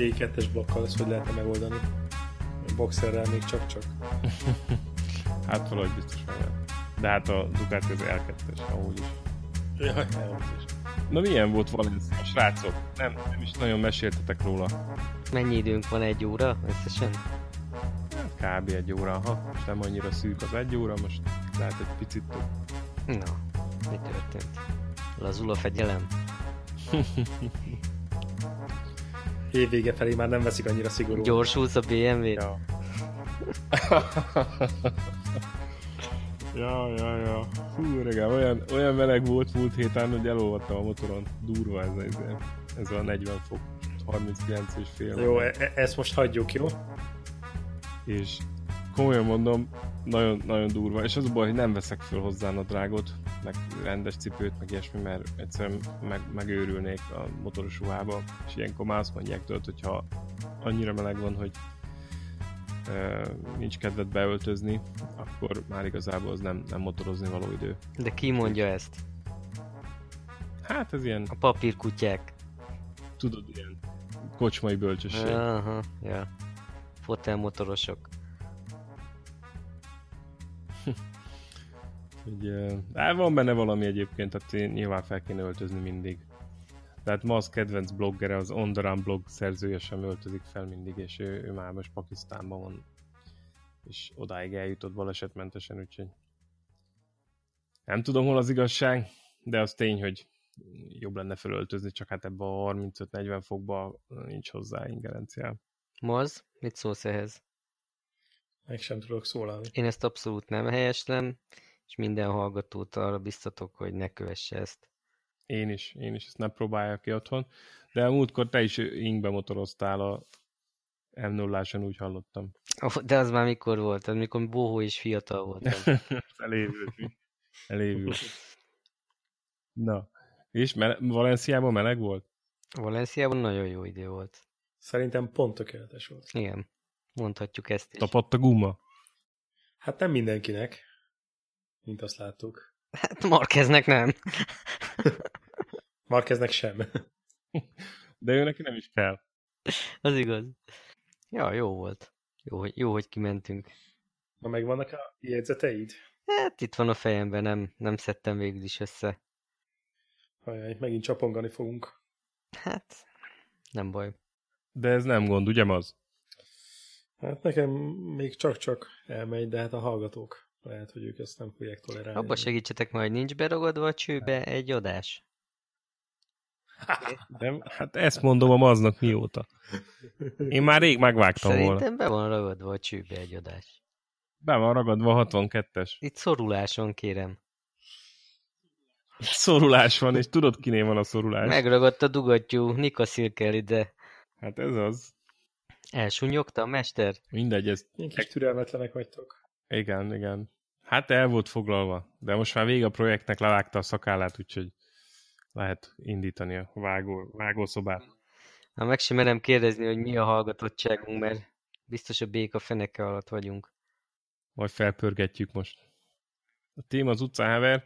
Na mi újság? Nem tudom, hogy egy V2-es blokkal ezt hogy lehetne megoldani. Boxerrel még csak-csak. hát valahogy biztos meg. De hát a Ducati az L2-es, ahogy is. Jaj. Na milyen volt Valencia, srácok? Nem, nem is nagyon meséltetek róla. Mennyi időnk van egy óra összesen? Hát kb. egy óra, ha most nem annyira szűk az egy óra, most lehet egy picit több. Na, mi történt? Lazul a fegyelem? Évvége felé már nem veszik annyira szigorú. Gyorsulsz a BMW-t? Ja. ja, ja, ja. Hú, öregem, olyan, olyan meleg volt múlt héten, hogy elolvadtam a motoron. Durva ez, ez, ez a 40 fok, 39 és fél. Jó, e- e- ezt most hagyjuk, jó? És komolyan mondom, nagyon, nagyon durva. És az a baj, hogy nem veszek föl hozzá a drágot, meg rendes cipőt, meg ilyesmi, mert egyszerűen meg, megőrülnék a motoros ruhába. És ilyenkor már azt mondják tőled, hogyha annyira meleg van, hogy e, nincs kedved beöltözni, akkor már igazából az nem, nem motorozni való idő. De ki mondja ezt? Hát ez ilyen, A papírkutyák. tudod, ilyen kocsmai bölcsesség. Aha, ja. Fotelmotorosok. Hogy, hát van benne valami egyébként, tehát én nyilván fel kéne öltözni mindig. Tehát ma az kedvenc bloggere, az On The Run blog szerzője sem öltözik fel mindig, és ő, ő már most Pakisztánban van, és odáig eljutott balesetmentesen, úgyhogy nem tudom, hol az igazság, de az tény, hogy jobb lenne felöltözni, csak hát ebbe a 35-40 fokba nincs hozzá ingerenciám. Moz, mit szólsz ehhez? Meg sem tudok szólalni. Én ezt abszolút nem helyeslem, és minden hallgatót arra biztatok, hogy ne kövesse ezt. Én is, én is ezt nem próbálja ki otthon. De a múltkor te is ingbe motoroztál a m 0 úgy hallottam. De az már mikor volt? Az mikor bohó és fiatal voltam. Elévült. mi? Elévült. Na, és me- Valenciában meleg volt? Valenciában nagyon jó idő volt. Szerintem pont tökéletes volt. Igen, mondhatjuk ezt is. Tapadt a guma? Hát nem mindenkinek, mint azt láttuk. Hát Markeznek nem. Markeznek sem. De ő neki nem is kell. Az igaz. Ja, jó volt. Jó, hogy, jó, hogy kimentünk. Na megvannak a jegyzeteid? Hát itt van a fejemben, nem, nem szedtem végül is össze. Ajaj, megint csapongani fogunk. Hát, nem baj. De ez nem gond, ugye az? Hát nekem még csak-csak elmegy, de hát a hallgatók lehet, hogy ők ezt nem fogják tolerálni. Abba segítsetek majd, nincs beragadva a csőbe egy adás. De, hát ezt mondom a maznak mióta. Én már rég megvágtam Szerintem volna. be van ragadva a csőbe egy adás. Be van ragadva a 62-es. Itt szoruláson kérem. Szorulás van, és tudod kiné van a szorulás? Megragadt a dugattyú, Nika Szilkel ide. Hát ez az. Elsunyogta a mester? Mindegy, ez... Ilyen kis türelmetlenek vagytok. Igen, igen. Hát el volt foglalva, de most már vége a projektnek, levágta a szakállát, úgyhogy lehet indítani a vágó, vágószobát. Na, meg sem merem kérdezni, hogy mi a hallgatottságunk, mert biztos a béka feneke alatt vagyunk. Majd felpörgetjük most. A téma az utcaháver,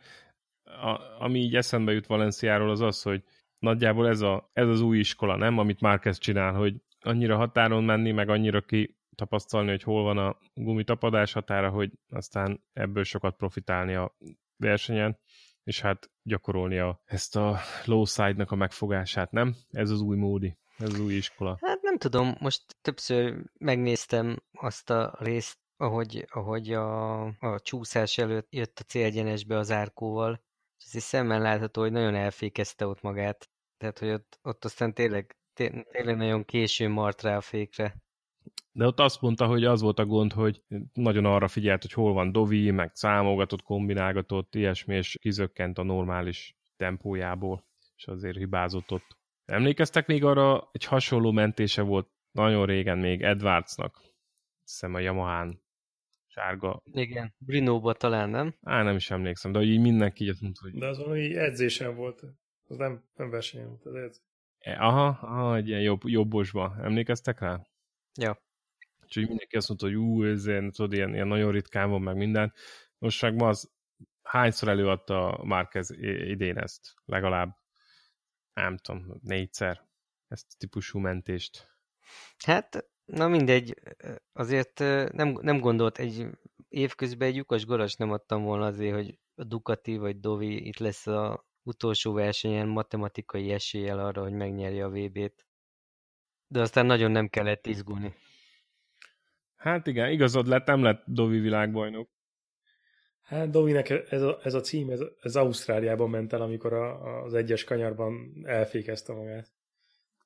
a, ami így eszembe jut Valenciáról, az az, hogy nagyjából ez, a, ez az új iskola, nem? Amit Márquez csinál, hogy annyira határon menni, meg annyira ki tapasztalni, hogy hol van a gumitapadás határa, hogy aztán ebből sokat profitálni a versenyen, és hát gyakorolni a, ezt a low side-nak a megfogását, nem? Ez az új módi, ez az új iskola. Hát nem tudom, most többször megnéztem azt a részt, ahogy, ahogy a, a csúszás előtt jött a célgyenesbe az árkóval, és azért szemmel látható, hogy nagyon elfékezte ott magát. Tehát, hogy ott, ott aztán tényleg, té- tényleg nagyon későn mart rá a fékre. De ott azt mondta, hogy az volt a gond, hogy nagyon arra figyelt, hogy hol van Dovi, meg számogatott, kombinálgatott, ilyesmi, és kizökkent a normális tempójából, és azért hibázott ott. Emlékeztek még arra, egy hasonló mentése volt nagyon régen még Edwardsnak, hiszem a Yamahán sárga. Igen, Brinóba talán, nem? Á, nem is emlékszem, de hogy így mindenki így azt mondta, hogy De az valami edzésen volt. Az nem, nem versenyen volt, az edzés. aha, aha, egy ilyen jobb, jobbosba. Emlékeztek rá? Ja. Úgyhogy mindenki azt mondta, hogy ú, ez ilyen, tudod, ilyen, ilyen nagyon ritkán van meg minden. Most meg ma az hányszor előadta Márquez idén ezt? Legalább, nem tudom, négyszer. ezt típusú mentést. Hát, na mindegy, azért nem, nem gondolt, egy évközben egy lyukas garas nem adtam volna azért, hogy a Ducati vagy Dovi itt lesz a utolsó versenyen matematikai eséllyel arra, hogy megnyerje a VB-t. De aztán nagyon nem kellett izgulni. Hát igen, igazad lett, nem lett Dovi világbajnok. Hát Dovinek ez a, ez a cím, ez, ez Ausztráliában ment el, amikor a, az egyes kanyarban elfékezte magát.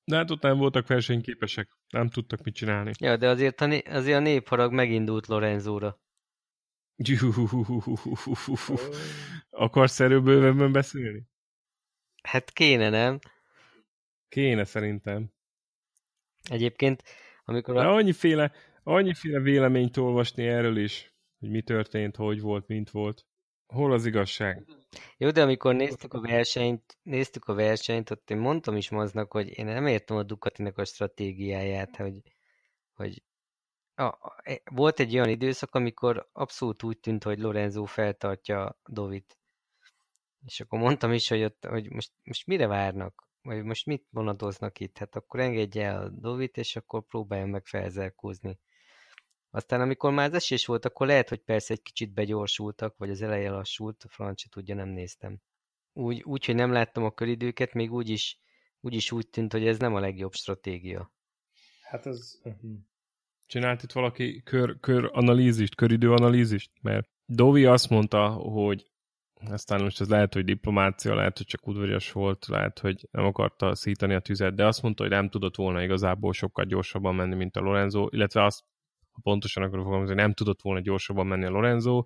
De hát ott nem voltak versenyképesek, nem tudtak mit csinálni. Ja, de azért a, azért a népharag megindult Lorenzóra. Akarsz erről bővebben beszélni? Hát kéne, nem? Kéne szerintem. Egyébként, amikor a... De annyiféle, annyiféle véleményt olvasni erről is, hogy mi történt, hogy volt, mint volt. Hol az igazság? Jó, de amikor néztük a versenyt, néztük a versenyt, ott én mondtam is maznak, hogy én nem értem a Ducatinek a stratégiáját, hogy, hogy a, volt egy olyan időszak, amikor abszolút úgy tűnt, hogy Lorenzo feltartja Dovit. És akkor mondtam is, hogy, ott, hogy most, most mire várnak? Vagy most mit vonatoznak itt? Hát akkor engedje el a Dovit, és akkor próbáljon meg felzerkózni. Aztán amikor már az esés volt, akkor lehet, hogy persze egy kicsit begyorsultak, vagy az eleje lassult, a francia tudja, nem néztem. Úgy, úgy, hogy nem láttam a köridőket, még úgy is, úgy is úgy tűnt, hogy ez nem a legjobb stratégia. Hát ez... Uh-huh. Csinált itt valaki kör, kör analízist, köridő analízist? Mert Dovi azt mondta, hogy aztán most ez lehet, hogy diplomácia, lehet, hogy csak udvarias volt, lehet, hogy nem akarta szítani a tüzet, de azt mondta, hogy nem tudott volna igazából sokkal gyorsabban menni, mint a Lorenzo, illetve azt ha pontosan akarok fogalmazni, nem tudott volna gyorsabban menni a Lorenzo.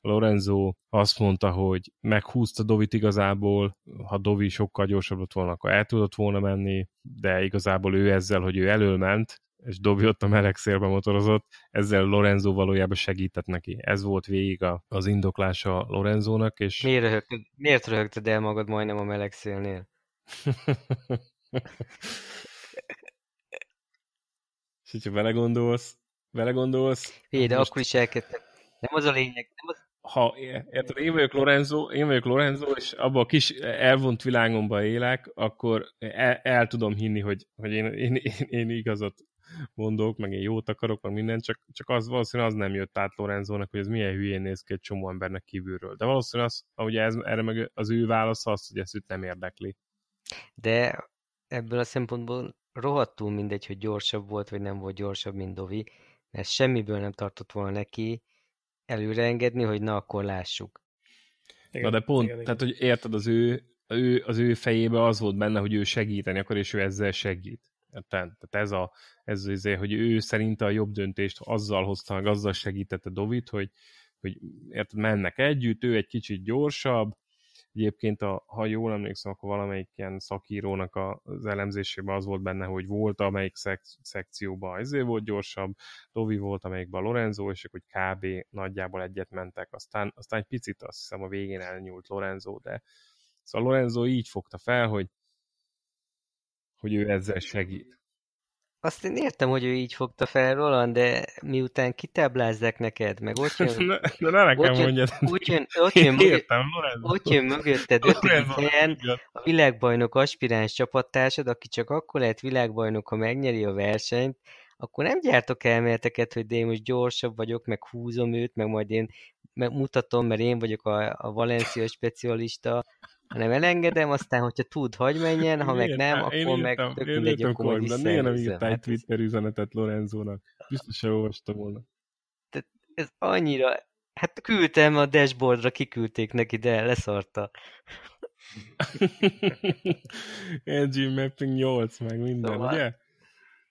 A Lorenzo azt mondta, hogy meghúzta Dovit igazából, ha Dovi sokkal gyorsabb lett volna, akkor el tudott volna menni, de igazából ő ezzel, hogy ő elől ment, és Dobi ott a meleg szélbe motorozott, ezzel Lorenzo valójában segített neki. Ez volt végig a, az indoklása Lorenzónak, és... Miért röhögted, miért röhögted el magad majdnem a meleg szélnél? és hogyha belegondolsz, vele gondolsz. Hé, de most... akkor is elkezdtem. Nem az a lényeg. Nem az... Ha, érted, én vagyok Lorenzo, én vagyok Lorenzo, és abban a kis elvont világomban élek, akkor el, el tudom hinni, hogy, hogy én, én, én, én igazat mondok, meg én jót akarok, meg minden, csak, csak az valószínűleg az nem jött át Lorenzónak, hogy ez milyen hülyén néz ki egy csomó embernek kívülről. De valószínűleg az, ugye ez, erre meg az ő válasz az, hogy ezt őt nem érdekli. De ebből a szempontból rohadtul mindegy, hogy gyorsabb volt, vagy nem volt gyorsabb, mint Dovi mert semmiből nem tartott volna neki előreengedni, hogy na akkor lássuk. Igen, na de pont, igen, tehát igen. hogy érted, az ő, ő, az ő fejébe az volt benne, hogy ő segíteni akar, és ő ezzel segít. Tehát ez, a, ez az, izé, hogy ő szerinte a jobb döntést azzal hozta meg, azzal segítette Dovit, hogy, hogy érted, mennek együtt, ő egy kicsit gyorsabb, Egyébként, a, ha jól emlékszem, akkor valamelyik ilyen szakírónak az elemzésében az volt benne, hogy volt amelyik szek, szekcióban ezért volt gyorsabb, Dovi volt amelyikben Lorenzo, és hogy kb. nagyjából egyet mentek. Aztán, aztán egy picit azt hiszem a végén elnyúlt Lorenzo, de szóval Lorenzo így fogta fel, hogy hogy ő ezzel segít. Azt én értem, hogy ő így fogta fel, Roland, de miután kitáblázzák neked, meg ott jön... ne, de ne nekem ott jön, Ott jön, ott jön, mögött, értem, ott jön mögötted ötödik helyen a világbajnok aspiráns csapattársad, aki csak akkor lehet világbajnok, ha megnyeri a versenyt, akkor nem gyártok elméleteket, hogy de én most gyorsabb vagyok, meg húzom őt, meg majd én mutatom, mert én vagyok a, a Valencia specialista, hanem elengedem, aztán, hogyha tud, hagy menjen, ha meg nem, akkor írtam, meg tök mindegy, akkor majd Miért nem írtál egy Twitter üzenetet Lorenzónak? Biztos sem olvastam volna. Tehát ez annyira... Hát küldtem a dashboardra, kiküldték neki, de leszarta. Engine Mapping 8, meg minden, szóval... ugye?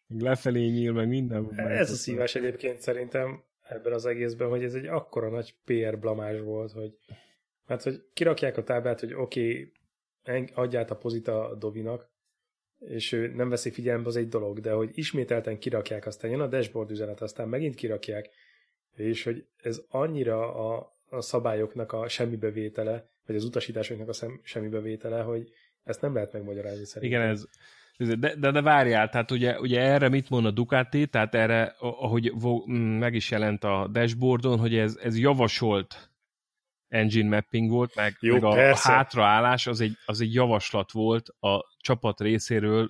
Meg lefelé nyíl, meg minden. Ez a szívás egyébként szerintem ebben az egészben, hogy ez egy akkora nagy PR blamás volt, hogy mert hogy kirakják a táblát, hogy oké, okay, adját a pozita Dovinak, és ő nem veszi figyelembe, az egy dolog, de hogy ismételten kirakják, aztán jön a dashboard üzenet, aztán megint kirakják, és hogy ez annyira a, a szabályoknak a semmibevétele, vagy az utasításoknak a szem, semmibevétele, hogy ezt nem lehet megmagyarázni szerintem. Igen, ez, de, de, de várjál, tehát ugye, ugye erre mit mond a Ducati, tehát erre, ahogy meg is jelent a dashboardon, hogy ez, ez javasolt engine mapping volt, meg, Jó, meg a, hátraállás az egy, az egy javaslat volt a csapat részéről,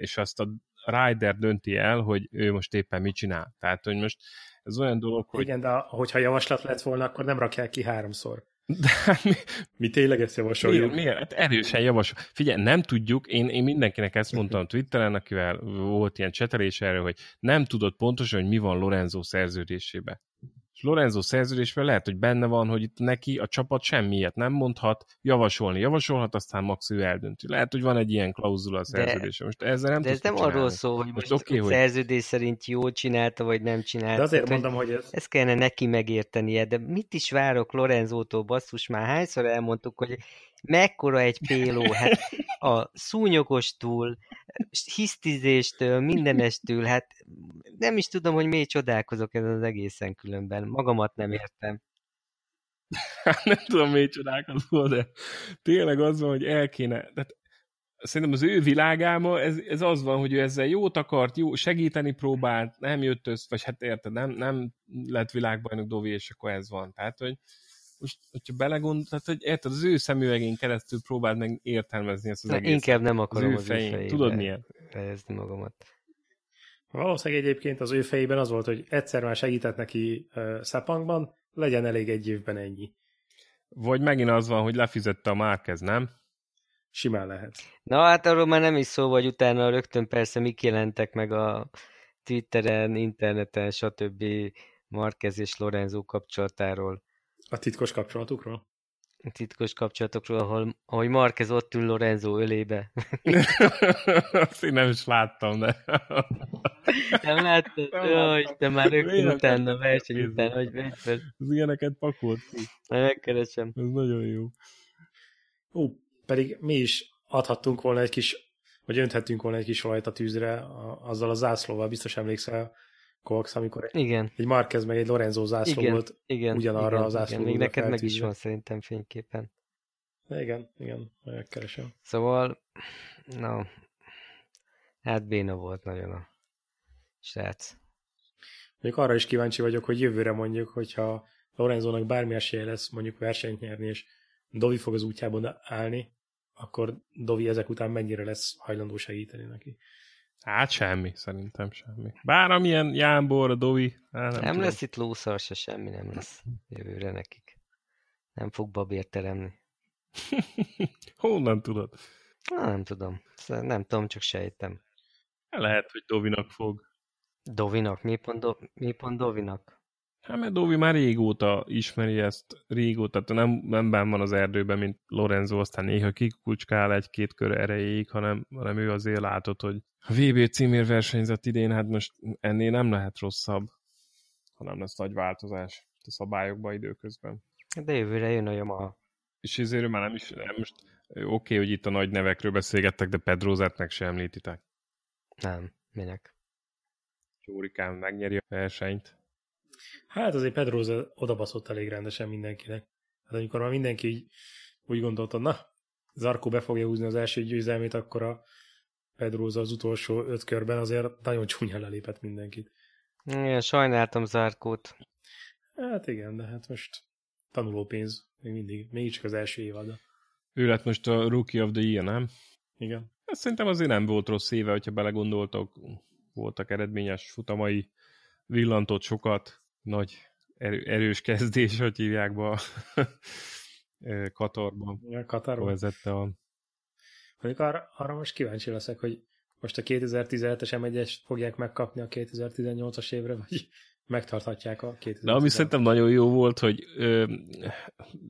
és azt a rider dönti el, hogy ő most éppen mit csinál. Tehát, hogy most ez olyan dolog, hogy... Igen, de hogyha javaslat lett volna, akkor nem rakják ki háromszor. De hát mi, mi tényleg ezt javasoljuk? Miért? miért? Hát erősen javasol. Figyelj, nem tudjuk, én, én mindenkinek ezt mondtam Twitteren, akivel volt ilyen csetelés erről, hogy nem tudod pontosan, hogy mi van Lorenzo szerződésében. Lorenzo szerződésben lehet, hogy benne van, hogy itt neki a csapat semmiért nem mondhat, javasolni javasolhat, aztán max ő eldönti. Lehet, hogy van egy ilyen klauzula a szerződésben. Most ezzel nem De ez nem arról szól, hogy most, most okay, hogy szerződés szerint jól csinálta, vagy nem csinálta. De azért mondom, hogy ez... Ezt kellene neki megértenie, de mit is várok Lorenzótól, basszus, már hányszor elmondtuk, hogy mekkora egy péló, hát a szúnyogostól, hisztizéstől, mindenestől, hát nem is tudom, hogy miért csodálkozok ezen az egészen különben. Magamat nem értem. Nem tudom, miért csodálkozol, de tényleg az van, hogy el kéne, tehát szerintem az ő világában ez, ez az van, hogy ő ezzel jót akart, jó, segíteni próbált, nem jött össze, vagy hát érted, nem, nem lett világbajnok Dovi, és akkor ez van. Tehát, hogy most, hogyha belegond, tehát, hogy érted, az ő szemüvegén keresztül próbáld meg értelmezni ezt az Na, egészet. Inkább nem akarom az, az ő fején. fején. Tudod milyen? Fejezni magamat. Valószínűleg egyébként az ő fejében az volt, hogy egyszer már segített neki uh, Szepangban, legyen elég egy évben ennyi. Vagy megint az van, hogy lefizette a Márkez, nem? Simán lehet. Na hát arról már nem is szó, hogy utána rögtön persze mik jelentek meg a Twitteren, interneten, stb. Marquez és Lorenzo kapcsolatáról. A titkos kapcsolatukról? A titkos kapcsolatokról, ahol, ahogy Marquez ott ül Lorenzo ölébe. Azt én nem is láttam, de... nem láttad? Jaj, te már rögtön utána, verseny után, hogy vegy fel. Az ilyeneket pakolt ki. Megkeresem. Ez nagyon jó. Ó, pedig mi is adhattunk volna egy kis, vagy önthettünk volna egy kis olajt a tűzre a, azzal a zászlóval, biztos emlékszel, Cox, amikor igen. egy Marquez meg egy Lorenzo zászló igen, volt igen, ugyanarra igen, az zászló. Igen. Még neked meg is van szerintem fényképen. Igen, igen, megkeresem. Szóval, na, hát béna volt nagyon a srác. Mondjuk arra is kíváncsi vagyok, hogy jövőre mondjuk, hogyha Lorenzónak bármi esélye lesz mondjuk versenyt nyerni, és Dovi fog az útjában állni, akkor Dovi ezek után mennyire lesz hajlandó segíteni neki. Hát semmi, szerintem semmi. Bár amilyen Jámbor, a Dovi, hát nem, nem lesz itt lószar se, semmi nem lesz jövőre nekik. Nem fog babért teremni. Honnan tudod? Na, nem tudom. Szóval nem tudom, csak sejtem. Lehet, hogy Dovinak fog. Dovinak? Mi pont, do, mi pont Dovinak? Hát mert Dovi már régóta ismeri ezt, régóta, tehát nem, nem benn van az erdőben, mint Lorenzo, aztán néha kikucskál egy-két kör erejéig, hanem, hanem ő azért látott, hogy a VB címér versenyzett idén, hát most ennél nem lehet rosszabb, hanem lesz nagy változás a szabályokba időközben. De jövőre jön a Yamaha. És ezért már nem is, nem most oké, okay, hogy itt a nagy nevekről beszélgettek, de Pedrózát meg sem említitek. Nem, minek? Csórikán megnyeri a versenyt. Hát azért Pedroza odabaszott elég rendesen mindenkinek. Hát amikor már mindenki így, úgy gondolta, na, Zarko be fogja húzni az első győzelmét, akkor a Pedroza az utolsó öt körben azért nagyon csúnyán lelépett mindenkit. Igen, sajnáltam Zarkót. Hát igen, de hát most tanulópénz még mindig, még csak az első évad. Ő lett most a Rookie of the Year, nem? Igen. Ez szerintem azért nem volt rossz éve, hogyha belegondoltak, voltak eredményes futamai, villantott sokat, nagy erő, erős kezdés, hogy hívják be a Katarban. Ja, Katarban. Vezette a... Mondjuk arra, arra most kíváncsi leszek, hogy most a 2017-es m fogják megkapni a 2018-as évre, vagy megtarthatják a 2000 De ami szerintem nagyon jó volt, hogy ö,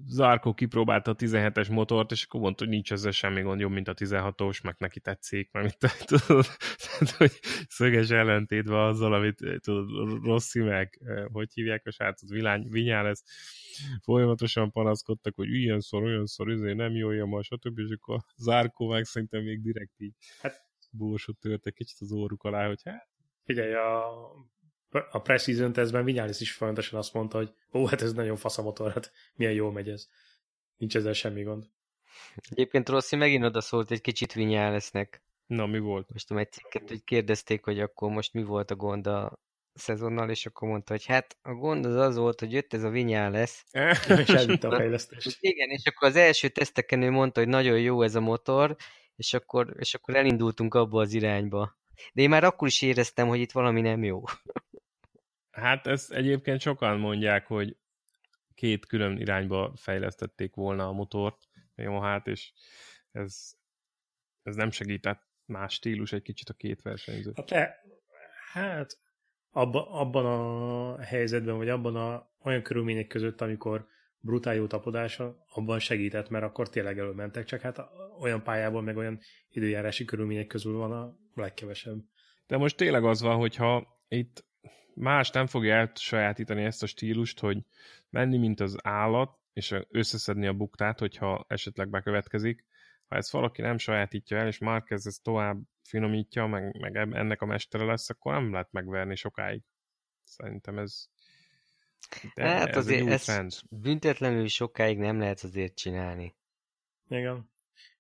Zarko kipróbálta a 17-es motort, és akkor mondta, hogy nincs ezzel semmi gond, jobb, mint a 16-os, meg neki tetszik, meg mit tudod, tehát, hogy szöges ellentétben azzal, amit tudod, Rossi meg, hogy hívják a srácot, Vilány, lesz, folyamatosan panaszkodtak, hogy ilyenszor, olyanszor, ezért nem jó, ilyen ma, stb. És akkor Zárkó meg szerintem még direkt így hát, búrsot törtek kicsit az óruk alá, hogy hát Figyelj, a a preseason tesztben Vinyális is folyamatosan azt mondta, hogy ó, hát ez nagyon fasz a motor, hát milyen jól megy ez. Nincs ezzel semmi gond. Egyébként Rossi megint odaszólt egy kicsit Vinyálesznek. Na, mi volt? Most egy cikket, hogy kérdezték, hogy akkor most mi volt a gond a szezonnal, és akkor mondta, hogy hát a gond az az volt, hogy jött ez a Vinyales. és elvitte a fejlesztést. Igen, és akkor az első teszteken ő mondta, hogy nagyon jó ez a motor, és akkor, és akkor elindultunk abba az irányba. De én már akkor is éreztem, hogy itt valami nem jó. Hát ezt egyébként sokan mondják, hogy két külön irányba fejlesztették volna a motort, a Yamaha-t, és ez, ez nem segített más stílus egy kicsit a két versenyző. Hát, le, hát abba, abban a helyzetben, vagy abban a olyan körülmények között, amikor brutál jó tapodása, abban segített, mert akkor tényleg előmentek, csak hát olyan pályából, meg olyan időjárási körülmények közül van a legkevesebb. De most tényleg az van, hogyha itt más nem fogja elsajátítani ezt a stílust, hogy menni, mint az állat, és összeszedni a buktát, hogyha esetleg bekövetkezik. Ha ezt valaki nem sajátítja el, és már kezd ezt tovább finomítja, meg, meg ennek a mestere lesz, akkor nem lehet megverni sokáig. Szerintem ez, de hát ez azért ezt trend. büntetlenül sokáig nem lehet azért csinálni. Igen.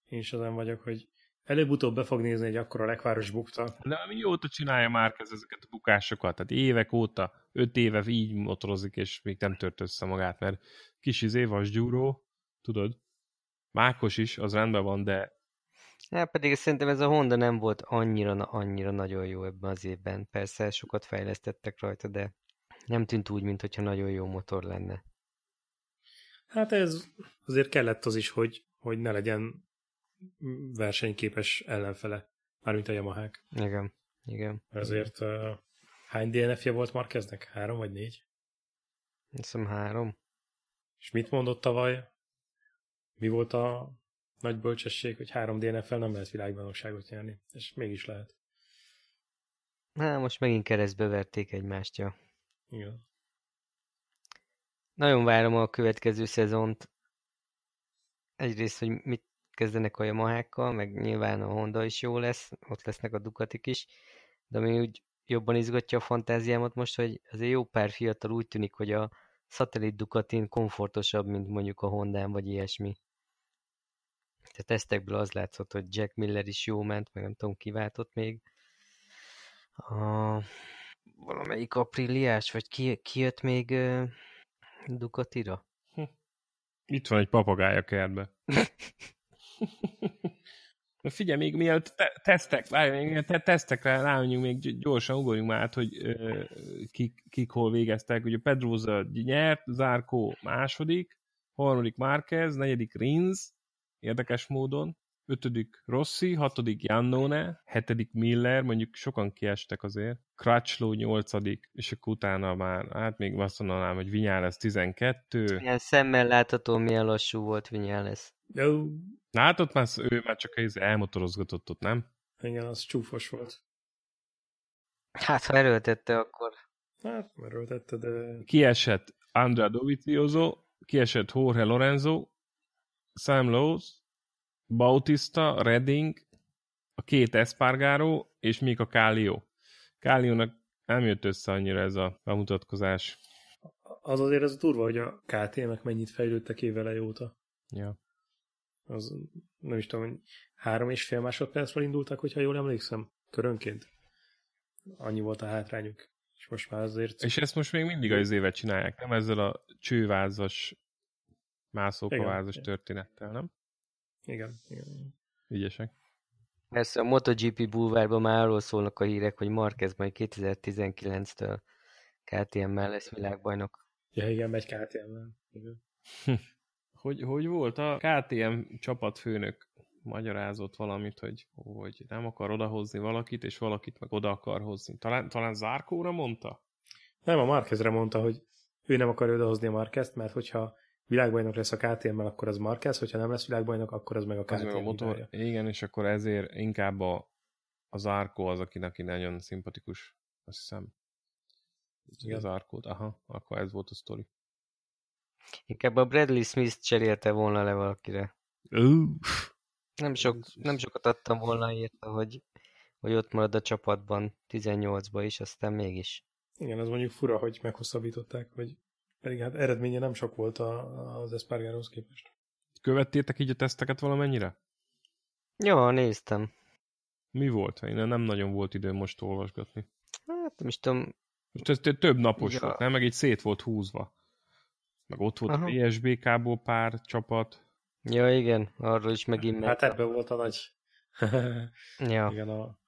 Én is azon vagyok, hogy előbb-utóbb be fog nézni egy akkora lekváros bukta. De mióta csinálja már ezeket a bukásokat? Tehát évek óta, öt éve így motorozik, és még nem tört össze magát, mert kis izé, vasgyúró, tudod, Mákos is, az rendben van, de... Ja, pedig szerintem ez a Honda nem volt annyira, annyira nagyon jó ebben az évben. Persze sokat fejlesztettek rajta, de nem tűnt úgy, mintha nagyon jó motor lenne. Hát ez azért kellett az is, hogy, hogy ne legyen versenyképes ellenfele, mármint a yamaha -k. Igen, igen. Ezért uh, hány DNF-je volt Marqueznek? Három vagy négy? Hiszem három. És mit mondott tavaly? Mi volt a nagy bölcsesség, hogy három DNF-fel nem lehet világbajnokságot nyerni, és mégis lehet. Hát most megint keresztbe verték egymást, ja. Igen. Nagyon várom a következő szezont. Egyrészt, hogy mit kezdenek a Yamahákkal, meg nyilván a Honda is jó lesz, ott lesznek a Ducatik is, de ami úgy jobban izgatja a fantáziámat most, hogy azért jó pár fiatal úgy tűnik, hogy a szatellit Ducatin komfortosabb, mint mondjuk a Hondán, vagy ilyesmi. Tehát tesztekből az látszott, hogy Jack Miller is jó ment, meg nem tudom, kiváltott még. A valamelyik apríliás, vagy ki, ki jött még uh, Ducatira? Hm. Itt van egy papagája kertbe. Na figyelj, még mielőtt te- tesztek, várj, még te- tesztekre rámenjünk, még gyorsan ugorjunk már át, hogy uh, kik, kik hol végeztek. Ugye Pedroza nyert, Zárkó második, harmadik Márquez, negyedik Rinz, érdekes módon, ötödik Rossi, hatodik Jannone, hetedik Miller, mondjuk sokan kiestek azért, Crutchlow nyolcadik, és akkor utána már, hát még azt mondanám, hogy Vinyales 12. Ilyen szemmel látható, milyen lassú volt Vinyales. Jó. Látod már, ő már csak ez elmotorozgatott ott, nem? Igen, az csúfos volt. Hát, ha erőltette, akkor... Hát, erőltette, de... Kiesett Andrea Dovizioso, kiesett Jorge Lorenzo, Sam Lowe's, Bautista, Redding, a két Espargaro és még a Kálió. Káliónak nem jött össze annyira ez a bemutatkozás. Az azért ez a turva, hogy a KTM-ek mennyit fejlődtek évele óta. Ja. Az nem is tudom, hogy három és fél másodpercről indultak, hogyha jól emlékszem, körönként. Annyi volt a hátrányuk. És most már azért... És ezt most még mindig az évet csinálják, nem ezzel a csővázas, mászókavázas történettel, nem? Igen, igen. Ügyesek. Persze a MotoGP bulvárban már arról szólnak a hírek, hogy Marquez majd 2019-től KTM-mel lesz világbajnok. Ja, igen, megy KTM-mel. hogy, hogy volt a KTM csapatfőnök magyarázott valamit, hogy, hogy nem akar odahozni valakit, és valakit meg oda akar hozni. Talán, talán Zárkóra mondta? Nem, a Marquezre mondta, hogy ő nem akar odahozni a Marquezt, mert hogyha világbajnok lesz a KTM-mel, akkor az Marquez, hogyha nem lesz világbajnok, akkor az meg a KTM. Az meg a motor. Hibája. Igen, és akkor ezért inkább a, az Arco az, aki neki nagyon szimpatikus, azt hiszem. Igen. Az Arcót, aha, akkor ez volt a sztori. Inkább a Bradley Smith cserélte volna le valakire. Uh. Nem, sok, nem sokat adtam volna érte, hogy, hogy ott marad a csapatban 18-ba is, aztán mégis. Igen, az mondjuk fura, hogy meghosszabbították, hogy pedig hát eredménye nem sok volt a, az Espargaróhoz képest. Követtétek így a teszteket valamennyire? Jó, néztem. Mi volt? Én nem nagyon volt időm most olvasgatni. Hát nem is tudom. Most ez több napos ja. volt, nem? Meg így szét volt húzva. Meg ott volt Aha. a PSBK-ból pár csapat. Ja, igen, arról is megint Hát ebben volt a nagy, Ja, Igen, a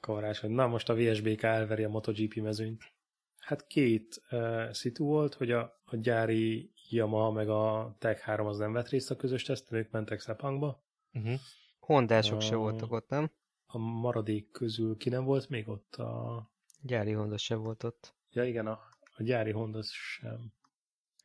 kavarás, hogy na most a VSBK elveri a MotoGP mezőnyt. Hát két uh, szitu volt, hogy a, a gyári Yamaha meg a Tech 3 az nem vett részt a közös teszten, ők mentek Szepangba. Uh-huh. hondások se A- voltak ott, nem? A maradék közül ki nem volt még ott a... Gyári Honda se volt ott. Ja igen, a, a gyári Honda sem.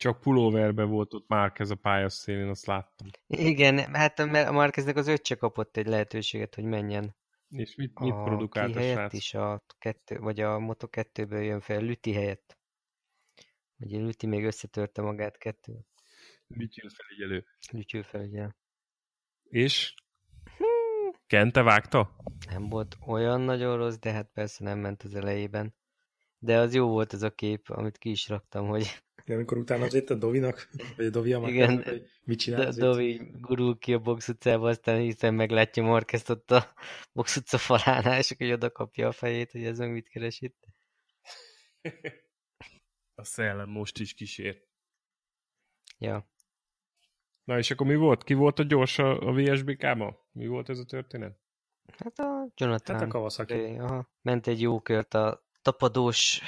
Csak pulóverbe volt ott már ez a pályaszélén, azt láttam. Igen, hát Mar- a Marqueznek az öccse kapott egy lehetőséget, hogy menjen És mit, mit a produkált a srác? is, a kettő, vagy a Moto 2-ből jön fel, Lüti helyett. Ugye Lüti még összetörte magát kettő, Bütyül felügyelő. Lütyül felügyel. És? Kente vágta? Nem volt olyan nagyon rossz, de hát persze nem ment az elejében. De az jó volt ez a kép, amit ki is raktam, hogy Igen, amikor utána az itt a Dovinak, vagy a Dovi Igen. Amakernek, hogy mit csinál Do-? Dovi gurul ki a box utcába, aztán hiszen meglátja Marquezt ott a box utca falánál, és akkor oda kapja a fejét, hogy ez meg mit keres itt. A szellem most is kísér. Ja, Na és akkor mi volt? Ki volt a gyors a, a VSBK-ban? Mi volt ez a történet? hát a Jonathan. Hát a Kawasaki. Aha. Ment egy jó kört a tapadós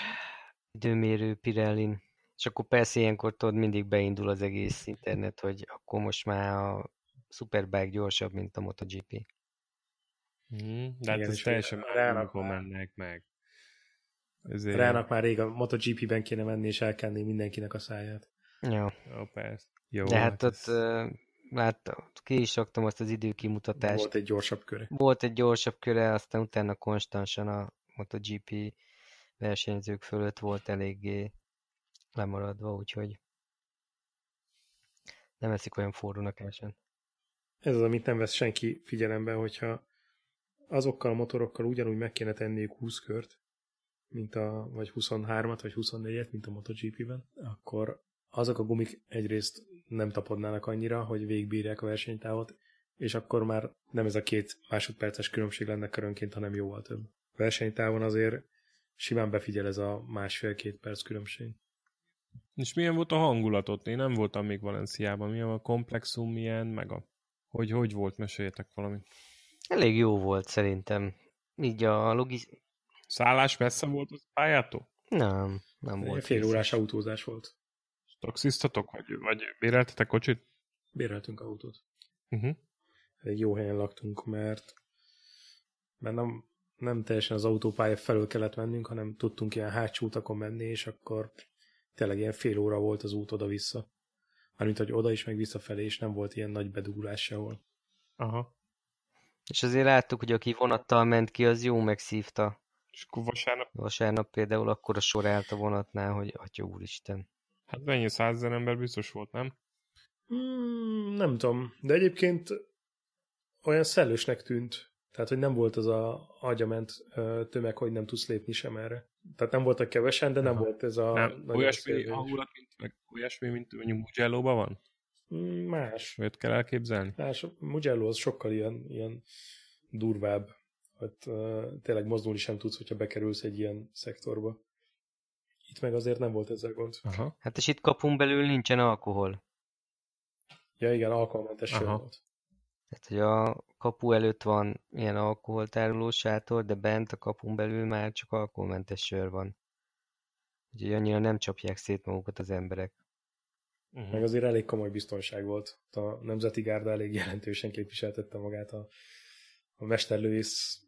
időmérő Pirellin, és akkor persze ilyenkor tudod, mindig beindul az egész internet, hogy akkor most már a Superbike gyorsabb, mint a MotoGP. Hmm, de hát Igen, ez teljesen rának mennek meg. Ezért... Rának már rég a MotoGP-ben kéne menni, és elkenni mindenkinek a száját. Ja, Jó, persze. Jó, de hát ott ez- uh, láttam, ki is raktam azt az időkimutatást. Volt egy gyorsabb köre. Volt egy gyorsabb köre, aztán utána konstansan a MotoGP versenyzők fölött volt eléggé lemaradva, úgyhogy nem eszik olyan forrónak el sem. Ez az, amit nem vesz senki figyelembe, hogyha azokkal a motorokkal ugyanúgy meg kéne tenniük 20 kört, mint a, vagy 23-at, vagy 24-et, mint a MotoGP-ben, akkor azok a gumik egyrészt nem tapadnának annyira, hogy végbírják a versenytávot, és akkor már nem ez a két másodperces különbség lenne körönként, hanem jóval több. Versenytávon azért simán befigyel ez a másfél-két perc különbség. És milyen volt a hangulatot? Én nem voltam még Valenciában. Milyen a komplexum, milyen, meg a... Hogy, hogy volt? Meséljetek valamit. Elég jó volt szerintem. Így a logis... Szállás messze volt az pályától? Nem, nem Egy volt. fél vízes. órás autózás volt. Taxisztatok, vagy, vagy béreltetek kocsit? Béreltünk autót. Uh-huh. Elég jó helyen laktunk, mert, mert nem, nem teljesen az autópálya felől kellett mennünk, hanem tudtunk ilyen hátsó utakon menni, és akkor tényleg ilyen fél óra volt az út oda-vissza. Mármint, hogy oda is, meg visszafelé, és nem volt ilyen nagy bedugulás sehol. Aha. És azért láttuk, hogy aki vonattal ment ki, az jó megszívta. És akkor vasárnap, Vasárnap például akkor a sor állt a vonatnál, hogy atya úristen. hát mennyi százezer ember biztos volt, nem? Hmm, nem tudom, de egyébként olyan szellősnek tűnt. Tehát, hogy nem volt az a agyament tömeg, hogy nem tudsz lépni sem erre. Tehát nem voltak kevesen, de nem Aha. volt ez a... nem, olyasmi hangulat, mint, meg olyasmi, mint mondjuk mugello van? Hmm, Más. Olyat kell elképzelni? Más. Mugello az sokkal ilyen, ilyen durvább. hogy uh, tényleg mozdulni sem tudsz, hogyha bekerülsz egy ilyen szektorba. Itt meg azért nem volt ezzel gond. Aha. Hát és itt kapun belül nincsen alkohol. Ja igen, Aha. volt. Tehát, hogy a kapu előtt van ilyen alkoholtároló sátor, de bent a kapun belül már csak alkoholmentes sör van. Úgyhogy annyira nem csapják szét magukat az emberek. Uh-huh. Meg azért elég komoly biztonság volt. A Nemzeti Gárda elég jelentősen képviseltette magát a, a mesterlőész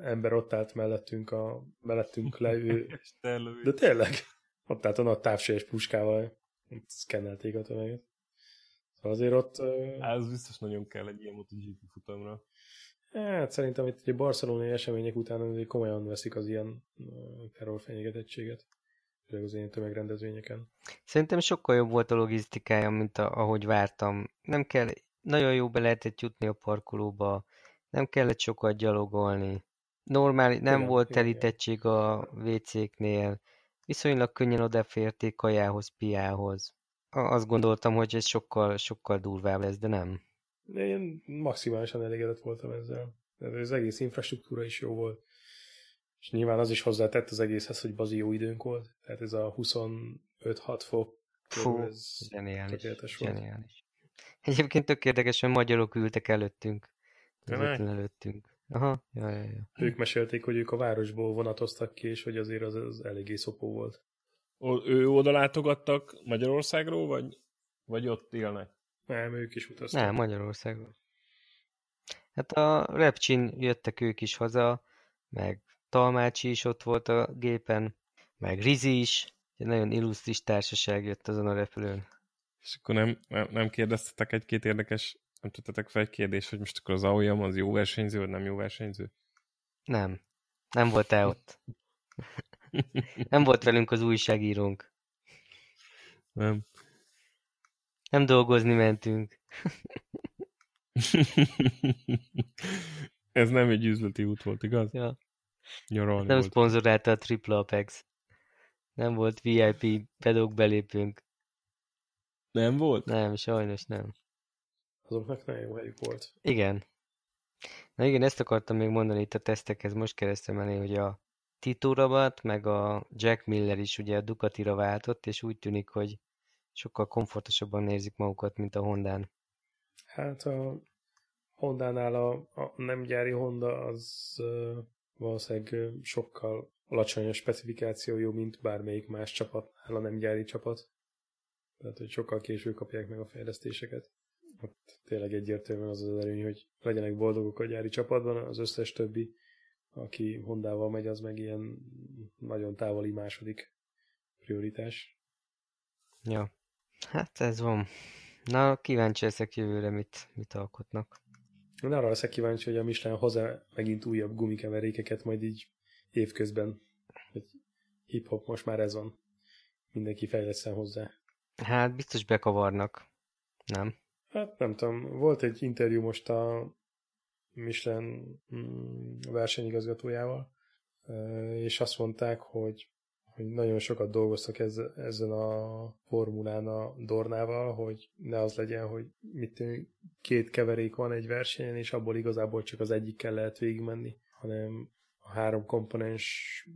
ember ott állt mellettünk, a, mellettünk le, ő, de tényleg, ott állt a nagy távsős puskával, szkennelték a tömeget. Azért ott, Ez biztos nagyon kell egy ilyen MotoGP futamra. hát szerintem itt ugye barcelonai események után komolyan veszik az ilyen terrorfenyegetettséget, főleg az ilyen tömegrendezvényeken. Szerintem sokkal jobb volt a logisztikája, mint a, ahogy vártam. Nem kell, nagyon jó be lehetett jutni a parkolóba, nem kellett sokat gyalogolni. Normál, nem Igen, volt igen, telítettség a WC-knél, viszonylag könnyen odaférték kajához, piához. Azt gondoltam, hogy ez sokkal, sokkal durvább lesz, de nem. Én maximálisan elégedett voltam ezzel. De az egész infrastruktúra is jó volt. És nyilván az is hozzátett az egészhez, hogy bazi jó időnk volt. Tehát ez a 25-6 fok Fú, ez zseniális, zseniális. Egyébként tök érdekes, hogy magyarok ültek előttünk. Előttünk. Aha, ja, ja, ja. Ők mesélték, hogy ők a városból vonatoztak ki, és hogy azért az, az eléggé szopó volt. Ő oda látogattak Magyarországról, vagy, vagy ott élnek? Nem, ők is utaztak. Nem, Magyarországon. Hát a Repcsin jöttek ők is haza, meg Talmácsi is ott volt a gépen, meg Rizi is. Egy nagyon illusztris társaság jött azon a repülőn. És akkor nem, nem, nem kérdeztetek egy-két érdekes, nem tettetek fel egy kérdést, hogy most akkor az AOYAM az jó versenyző, vagy nem jó versenyző? Nem. Nem volt el ott. Nem volt velünk az újságírónk. Nem. Nem dolgozni mentünk. Ez nem egy üzleti út volt, igaz? Ja. Nyaralni Nem volt. szponzorálta a Triple Apex. Nem volt VIP pedók belépünk. Nem volt? Nem, sajnos nem. Azoknak nagyon jó helyük volt. Igen. Na igen, ezt akartam még mondani itt a tesztekhez, most keresztem elé, hogy a Tito Rabat, meg a Jack Miller is ugye a Ducatira váltott, és úgy tűnik, hogy sokkal komfortosabban érzik magukat, mint a Hondán. Hát a Hondánál a, a nem gyári Honda az uh, valószínűleg sokkal alacsonyabb specifikációjú, mint bármelyik más csapatnál a nem gyári csapat. Tehát, hogy sokkal később kapják meg a fejlesztéseket. Ott tényleg egyértelműen az az előny, hogy legyenek boldogok a gyári csapatban, az összes többi, aki Hondával megy, az meg ilyen nagyon távoli második prioritás. Ja, hát ez van. Na, kíváncsi leszek jövőre, mit, mit alkotnak. Én arra leszek kíváncsi, hogy a Michelin hozzá megint újabb gumikeverékeket majd így évközben. Hogy hip-hop most már ez van. Mindenki fejleszten hozzá. Hát biztos bekavarnak. Nem? Hát nem tudom, volt egy interjú most a Michelin mm, versenyigazgatójával, és azt mondták, hogy, hogy nagyon sokat dolgoztak ez, ezen a formulán a Dornával, hogy ne az legyen, hogy mit két keverék van egy versenyen, és abból igazából csak az egyikkel lehet végigmenni, hanem a három komponens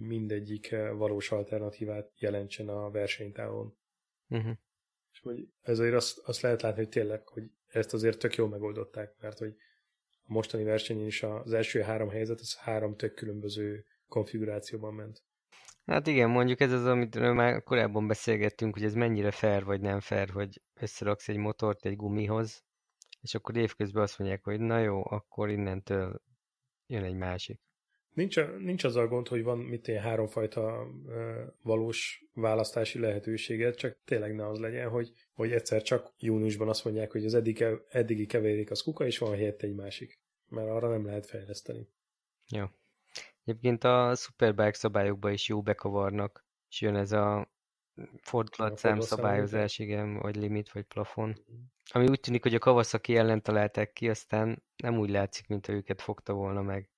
mindegyik valós alternatívát jelentsen a versenytávon. Uh-huh. És hogy ezért azt, azt lehet látni, hogy tényleg, hogy ezt azért tök jól megoldották, mert hogy a mostani versenyen is az első három helyzet, az három tök különböző konfigurációban ment. Hát igen, mondjuk ez az, amit már korábban beszélgettünk, hogy ez mennyire fair vagy nem fair, hogy összeraksz egy motort egy gumihoz, és akkor évközben azt mondják, hogy na jó, akkor innentől jön egy másik. Nincs, nincs az a gond, hogy van mit ilyen háromfajta ö, valós választási lehetőséget, csak tényleg ne az legyen, hogy, hogy egyszer csak júniusban azt mondják, hogy az eddig, eddigi keverék az kuka, és van helyett egy másik. Mert arra nem lehet fejleszteni. Jó. Egyébként a Superbike szabályokba is jó bekavarnak, és jön ez a fordulatszám szabályozás, igen, vagy limit, vagy plafon. Ami úgy tűnik, hogy a Kawasaki ellen találták ki, aztán nem úgy látszik, mint őket fogta volna meg.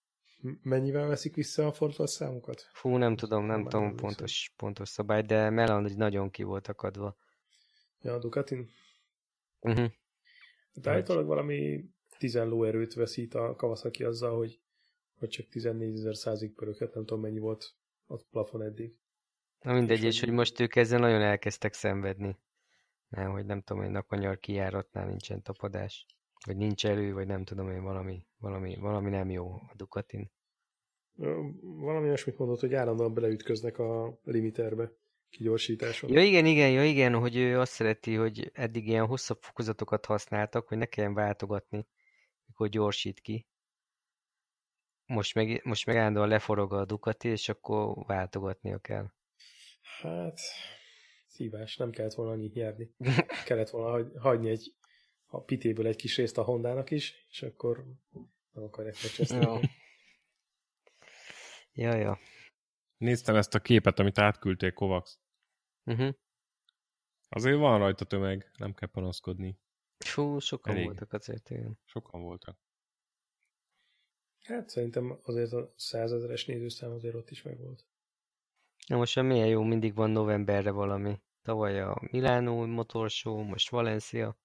Mennyivel veszik vissza a fordulatszámokat? Fú, nem tudom, nem Már tudom nem pontos, pontos szabály, de Melan nagyon ki volt akadva. Ja, a Ducatin. Uh-huh. Hát állítólag valami 10 lóerőt veszít a Kawasaki azzal, hogy, hogy csak 14 ezer százig pöröghet, nem tudom mennyi volt a plafon eddig. Na mindegy, És és hogy- most ők ezzel nagyon elkezdtek szenvedni. Mert hogy nem tudom, hogy nakanyar kijáratnál nincsen tapadás. Vagy nincs elő, vagy nem tudom én, valami, valami, valami nem jó a Ducatin. Valami olyasmit mondott, hogy állandóan beleütköznek a limiterbe kigyorsításon. Ja igen, igen, ja igen, hogy ő azt szereti, hogy eddig ilyen hosszabb fokozatokat használtak, hogy ne kelljen váltogatni, mikor gyorsít ki. Most meg, most meg állandóan leforog a Ducati, és akkor váltogatnia kell. Hát, szívás, nem kellett volna annyit nyerni. kellett volna hagy, hagyni egy, a pitéből egy kis részt a Hondának is, és akkor nem akarják megcseszni. Ja. ja. Néztem ezt a képet, amit átküldtél, Kovacs. Uh-huh. Azért van rajta tömeg, nem kell panaszkodni. Fú, sokan Elég. voltak azért, igen. Sokan voltak. Hát szerintem azért a százezeres nézőszám azért ott is megvolt. Na most milyen jó, mindig van novemberre valami. Tavaly a Milánó motorshow, most Valencia.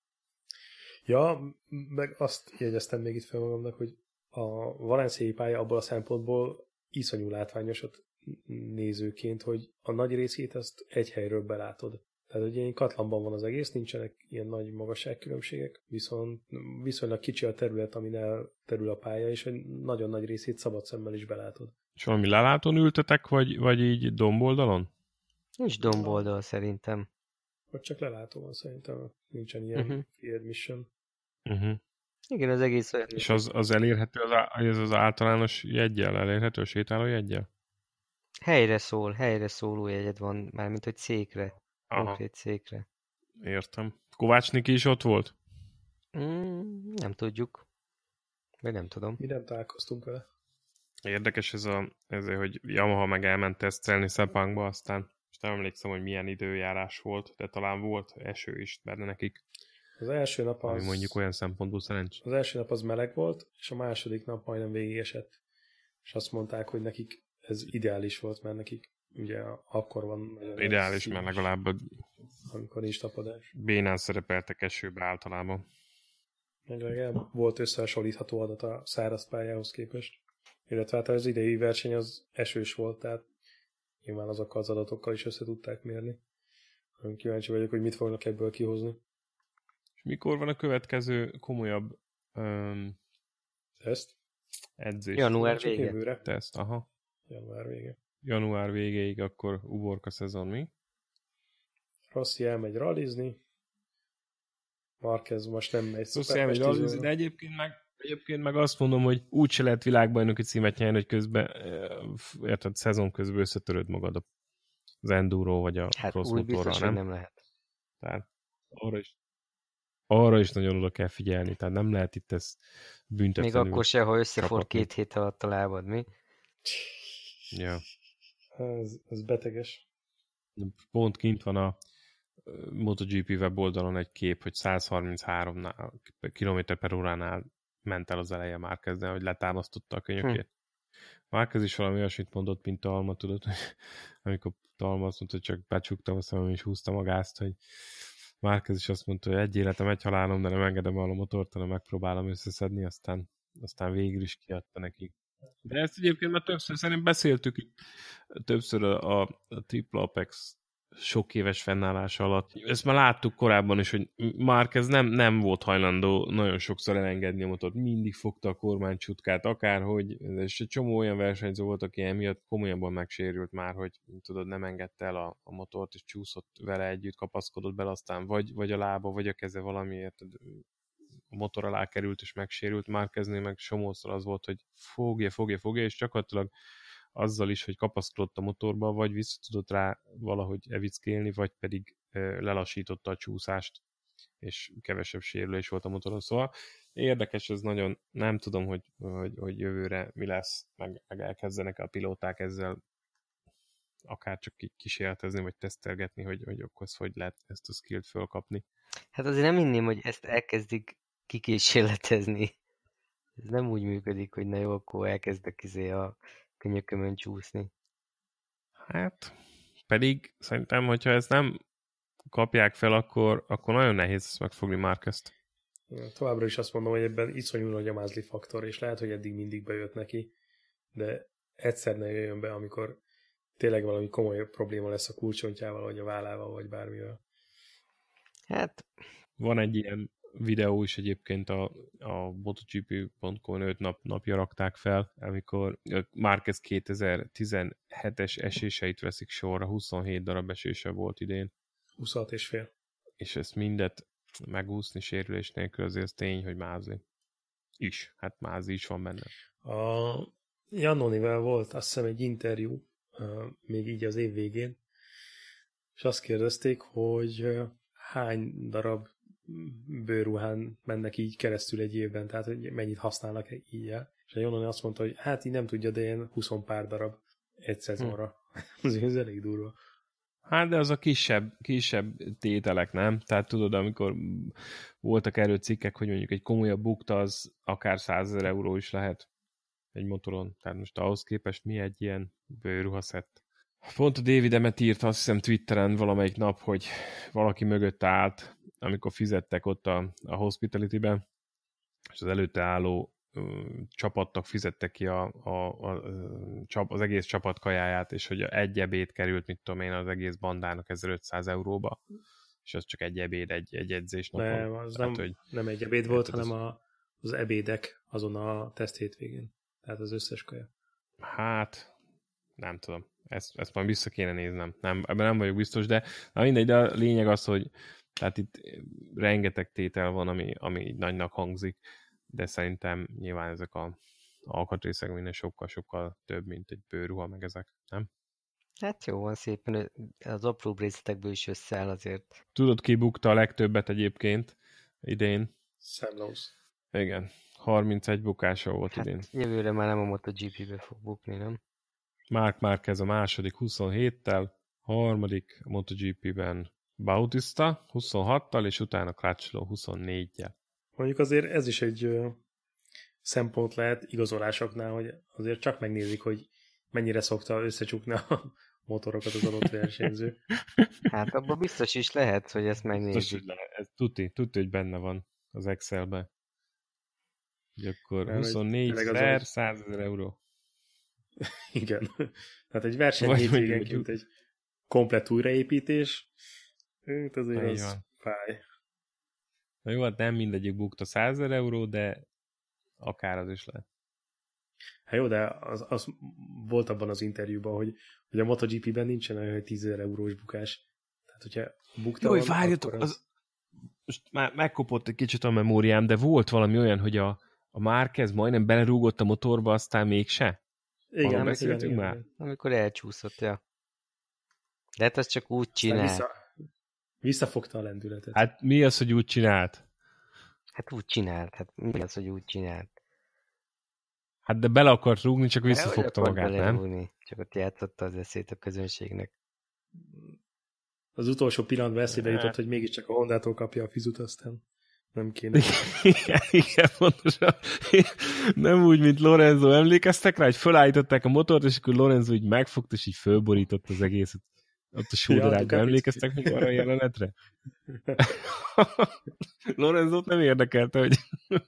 Ja, meg azt jegyeztem még itt fel magamnak, hogy a valenciai pálya abból a szempontból iszonyú látványos ott nézőként, hogy a nagy részét azt egy helyről belátod. Tehát ugye ilyen katlanban van az egész, nincsenek ilyen nagy magasságkülönbségek, viszont viszonylag kicsi a terület, amin elterül a pálya, és egy nagyon nagy részét szabad szemmel is belátod. És valami lelátón ültetek, vagy, vagy így domboldalon? Nincs domboldal szerintem. Vagy csak lelátó van szerintem, nincsen ilyen uh-huh. free admission. Uh-huh. Igen, az egész olyan. És az, az elérhető, az, az, az általános jegyel elérhető, a sétáló jegyel? Helyre szól, helyre szóló jegyed van, mármint hogy székre. Aha. Konkrét székre. Értem. Kovács Niki is ott volt? Mm, nem tudjuk. Vagy nem tudom. Mi nem találkoztunk vele. Érdekes ez, a, ez hogy Yamaha meg elment tesztelni Szepangba, aztán most nem emlékszem, hogy milyen időjárás volt, de talán volt eső is benne nekik. Az első nap az... Ami mondjuk olyan szempontból szerencs. Az első nap az meleg volt, és a második nap majdnem végigesett. És azt mondták, hogy nekik ez ideális volt, mert nekik ugye akkor van... Ideális, mert legalább amikor nincs tapadás. Bénán szerepeltek esőbe általában. Meg legalább volt összehasonlítható adat a száraz pályához képest. Illetve hát az idei verseny az esős volt, tehát nyilván azokkal az adatokkal is össze tudták mérni. Kíváncsi vagyok, hogy mit fognak ebből kihozni. És mikor van a következő komolyabb um, teszt? Edzés. Január vége. Teszt, aha. Január vége. Január végéig akkor uborka szezon mi? Rossi elmegy rallizni. Marquez most nem megy Rossi elmegy rallizni, de egyébként meg, egyébként meg azt mondom, hogy úgy se lehet világbajnoki címet nyerni, hogy közben, érted, szezon közben összetöröd magad az enduro vagy a hát cross motorral, nem? nem lehet. Tehát arra is, arra is nagyon oda kell figyelni, tehát nem lehet itt ezt büntetlenül. Még akkor se, ha összefor két hét alatt a lábad, mi? Ja. Ez, ez beteges. Pont kint van a MotoGP weboldalon egy kép, hogy 133 km per óránál ment el az eleje már kezdve, hogy letámasztotta a könyökét. Hm. Márkez is valami olyasmit mondott, mint Talma, tudod, hogy amikor Talma azt mondta, hogy csak becsuktam a szemem és húztam a gázt, hogy Márkez is azt mondta, hogy egy életem, egy halálom, de nem engedem el a motort, hanem megpróbálom összeszedni, aztán, aztán végül is kiadta neki. De ezt egyébként már többször szerintem beszéltük többször a, a, a Triple Apex sok éves fennállása alatt. Ezt már láttuk korábban is, hogy Márquez nem, nem volt hajlandó nagyon sokszor elengedni a motort. Mindig fogta a kormánycsutkát, akárhogy, és egy csomó olyan versenyző volt, aki emiatt komolyabban megsérült már, hogy tudod, nem engedte el a, a motort, és csúszott vele együtt, kapaszkodott bele, aztán vagy, vagy a lába, vagy a keze valamiért a motor alá került és megsérült, már kezdné meg somószor az volt, hogy fogja, fogja, fogja, és gyakorlatilag azzal is, hogy kapaszkodott a motorba, vagy vissza tudott rá valahogy evickélni, vagy pedig lelassította a csúszást, és kevesebb sérülés volt a motoron. Szóval érdekes, ez nagyon, nem tudom, hogy, hogy, hogy jövőre mi lesz, meg, meg elkezdenek a pilóták ezzel akár csak kísérletezni, vagy tesztelgetni, hogy, hogy akkor hogy lehet ezt a skillt fölkapni. Hát azért nem hinném, hogy ezt elkezdik kikísérletezni. Ez nem úgy működik, hogy na jó, akkor elkezdek izé a könyökömön csúszni. Hát, pedig szerintem, hogyha ezt nem kapják fel, akkor, akkor nagyon nehéz ezt megfogni Márkezt. Ja, továbbra is azt mondom, hogy ebben iszonyú nagy a mázli faktor, és lehet, hogy eddig mindig bejött neki, de egyszer ne jöjjön be, amikor tényleg valami komoly probléma lesz a kulcsontjával, vagy a vállával, vagy bármivel. Hát... Van egy ilyen videó is egyébként a, a MotoGP.com 5 nap, napja rakták fel, amikor Márquez 2017-es eséseit veszik sorra, 27 darab esése volt idén. 26 és fél. És ezt mindet megúszni sérülés nélkül azért az tény, hogy mázi. Is. Hát mázi is van benne. A Janonivel volt azt hiszem egy interjú, még így az év végén, és azt kérdezték, hogy hány darab bőruhán mennek így keresztül egy évben, tehát hogy mennyit használnak így el. És a Jonani azt mondta, hogy hát így nem tudja, de ilyen 20 pár darab egy szezonra. Hm. ez elég durva. Hát de az a kisebb, kisebb tételek, nem? Tehát tudod, amikor voltak erről cikkek, hogy mondjuk egy komolyabb bukta, az akár 100 euró is lehet egy motoron. Tehát most ahhoz képest mi egy ilyen bőruhaszett? Pont a David Emmet írt azt hiszem Twitteren valamelyik nap, hogy valaki mögött állt, amikor fizettek ott a, a hospitality-ben, és az előtte álló csapattak fizettek ki a, a, a, a, az egész csapat kajáját, és hogy egy ebéd került, mit tudom én, az egész bandának 1500 euróba, és az csak egy ebéd, egy, egy edzés napon. Nem, az Tehát, nem, hogy, nem egy ebéd volt, hanem az... a, az ebédek azon a teszt hétvégén. Tehát az összes kaja. Hát, nem tudom. Ezt, ezt majd vissza kéne néznem. Nem, ebben nem vagyok biztos, de na mindegy, de a lényeg az, hogy tehát itt rengeteg tétel van, ami, ami így nagynak hangzik, de szerintem nyilván ezek a alkatrészek minden sokkal-sokkal több, mint egy bőrruha, meg ezek, nem? Hát jó van szépen, az apró részletekből is összeáll azért. Tudod, ki bukta a legtöbbet egyébként idén? Sam Igen, 31 bukása volt hát idén. Jövőre már nem a MotoGP-be fog bukni, nem? Mark Marquez a második 27-tel, harmadik MotoGP-ben Bautista 26-tal, és utána Crutchlow 24-jel. Mondjuk azért ez is egy ö, szempont lehet igazolásoknál, hogy azért csak megnézik, hogy mennyire szokta összecsukni a motorokat az adott versenyző. Hát abban biztos is lehet, hogy ezt megnézik. Biztos, hogy lehet. Ez tuti, tuti, hogy benne van az Excelbe. Hogy akkor Nem, 24 per 100 ezer euró. Igen. Tehát egy verseny hétvégenként egy komplet újraépítés, Hát azért az van. fáj. Na jó, hát nem mindegyik bukta 100 euró, de akár az is lehet. Hát jó, de az, az volt abban az interjúban, hogy, hogy a MotoGP-ben nincsen olyan, hogy 10 eurós bukás. Tehát, hogyha bukta Jó, van, várjatok, az... az... Most már megkopott egy kicsit a memóriám, de volt valami olyan, hogy a, a Márquez majdnem belerúgott a motorba, aztán mégse? Igen, igen, igen, már? Igen. Amikor elcsúszott, ja. De hát az csak úgy csinál. Vissza, Visszafogta a lendületet. Hát mi az, hogy úgy csinált? Hát úgy csinált. Hát mi az, hogy úgy csinált? Hát de bele akart rúgni, csak visszafogta magát, nem? Rúgni. Csak ott játszotta az eszét a közönségnek. Az utolsó pillanatban eszébe hát. jutott, hogy mégiscsak a Hondától kapja a fizut, aztán nem kéne. igen, igen, pontosan. Nem úgy, mint Lorenzo. Emlékeztek rá, hogy fölállították a motort, és akkor Lorenzo így megfogta, és így fölborított az egészet. Ott a sódarágban ja, emlékeztek még arra a jelenetre? Lorenzo nem érdekelte, hogy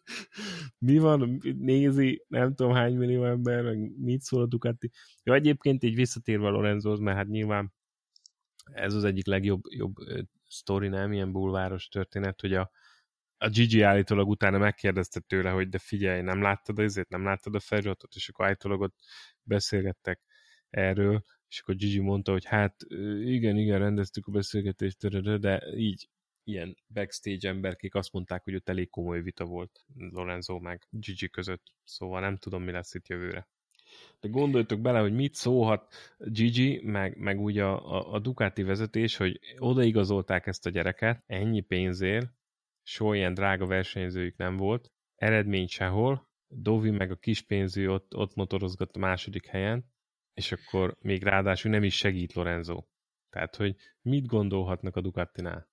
mi van, nézi, nem tudom hány millió ember, meg mit szól a Ducati. Ja, egyébként így visszatérve Lorenzohoz, mert hát nyilván ez az egyik legjobb jobb sztori, nem ilyen bulváros történet, hogy a, a Gigi állítólag utána megkérdezte tőle, hogy de figyelj, nem láttad azért, nem láttad a feliratot, és akkor állítólag ott beszélgettek erről, és akkor Gigi mondta, hogy hát igen, igen, rendeztük a beszélgetést, de így ilyen backstage emberkék azt mondták, hogy ott elég komoly vita volt Lorenzo meg Gigi között, szóval nem tudom, mi lesz itt jövőre. De gondoljatok bele, hogy mit szólhat Gigi, meg, meg ugye a, a, a Ducati vezetés, hogy odaigazolták ezt a gyereket, ennyi pénzért, soha ilyen drága versenyzőjük nem volt, eredmény sehol, Dovi meg a kispénzű ott, ott motorozgat a második helyen, és akkor még ráadásul nem is segít Lorenzo. Tehát, hogy mit gondolhatnak a Ducatinál?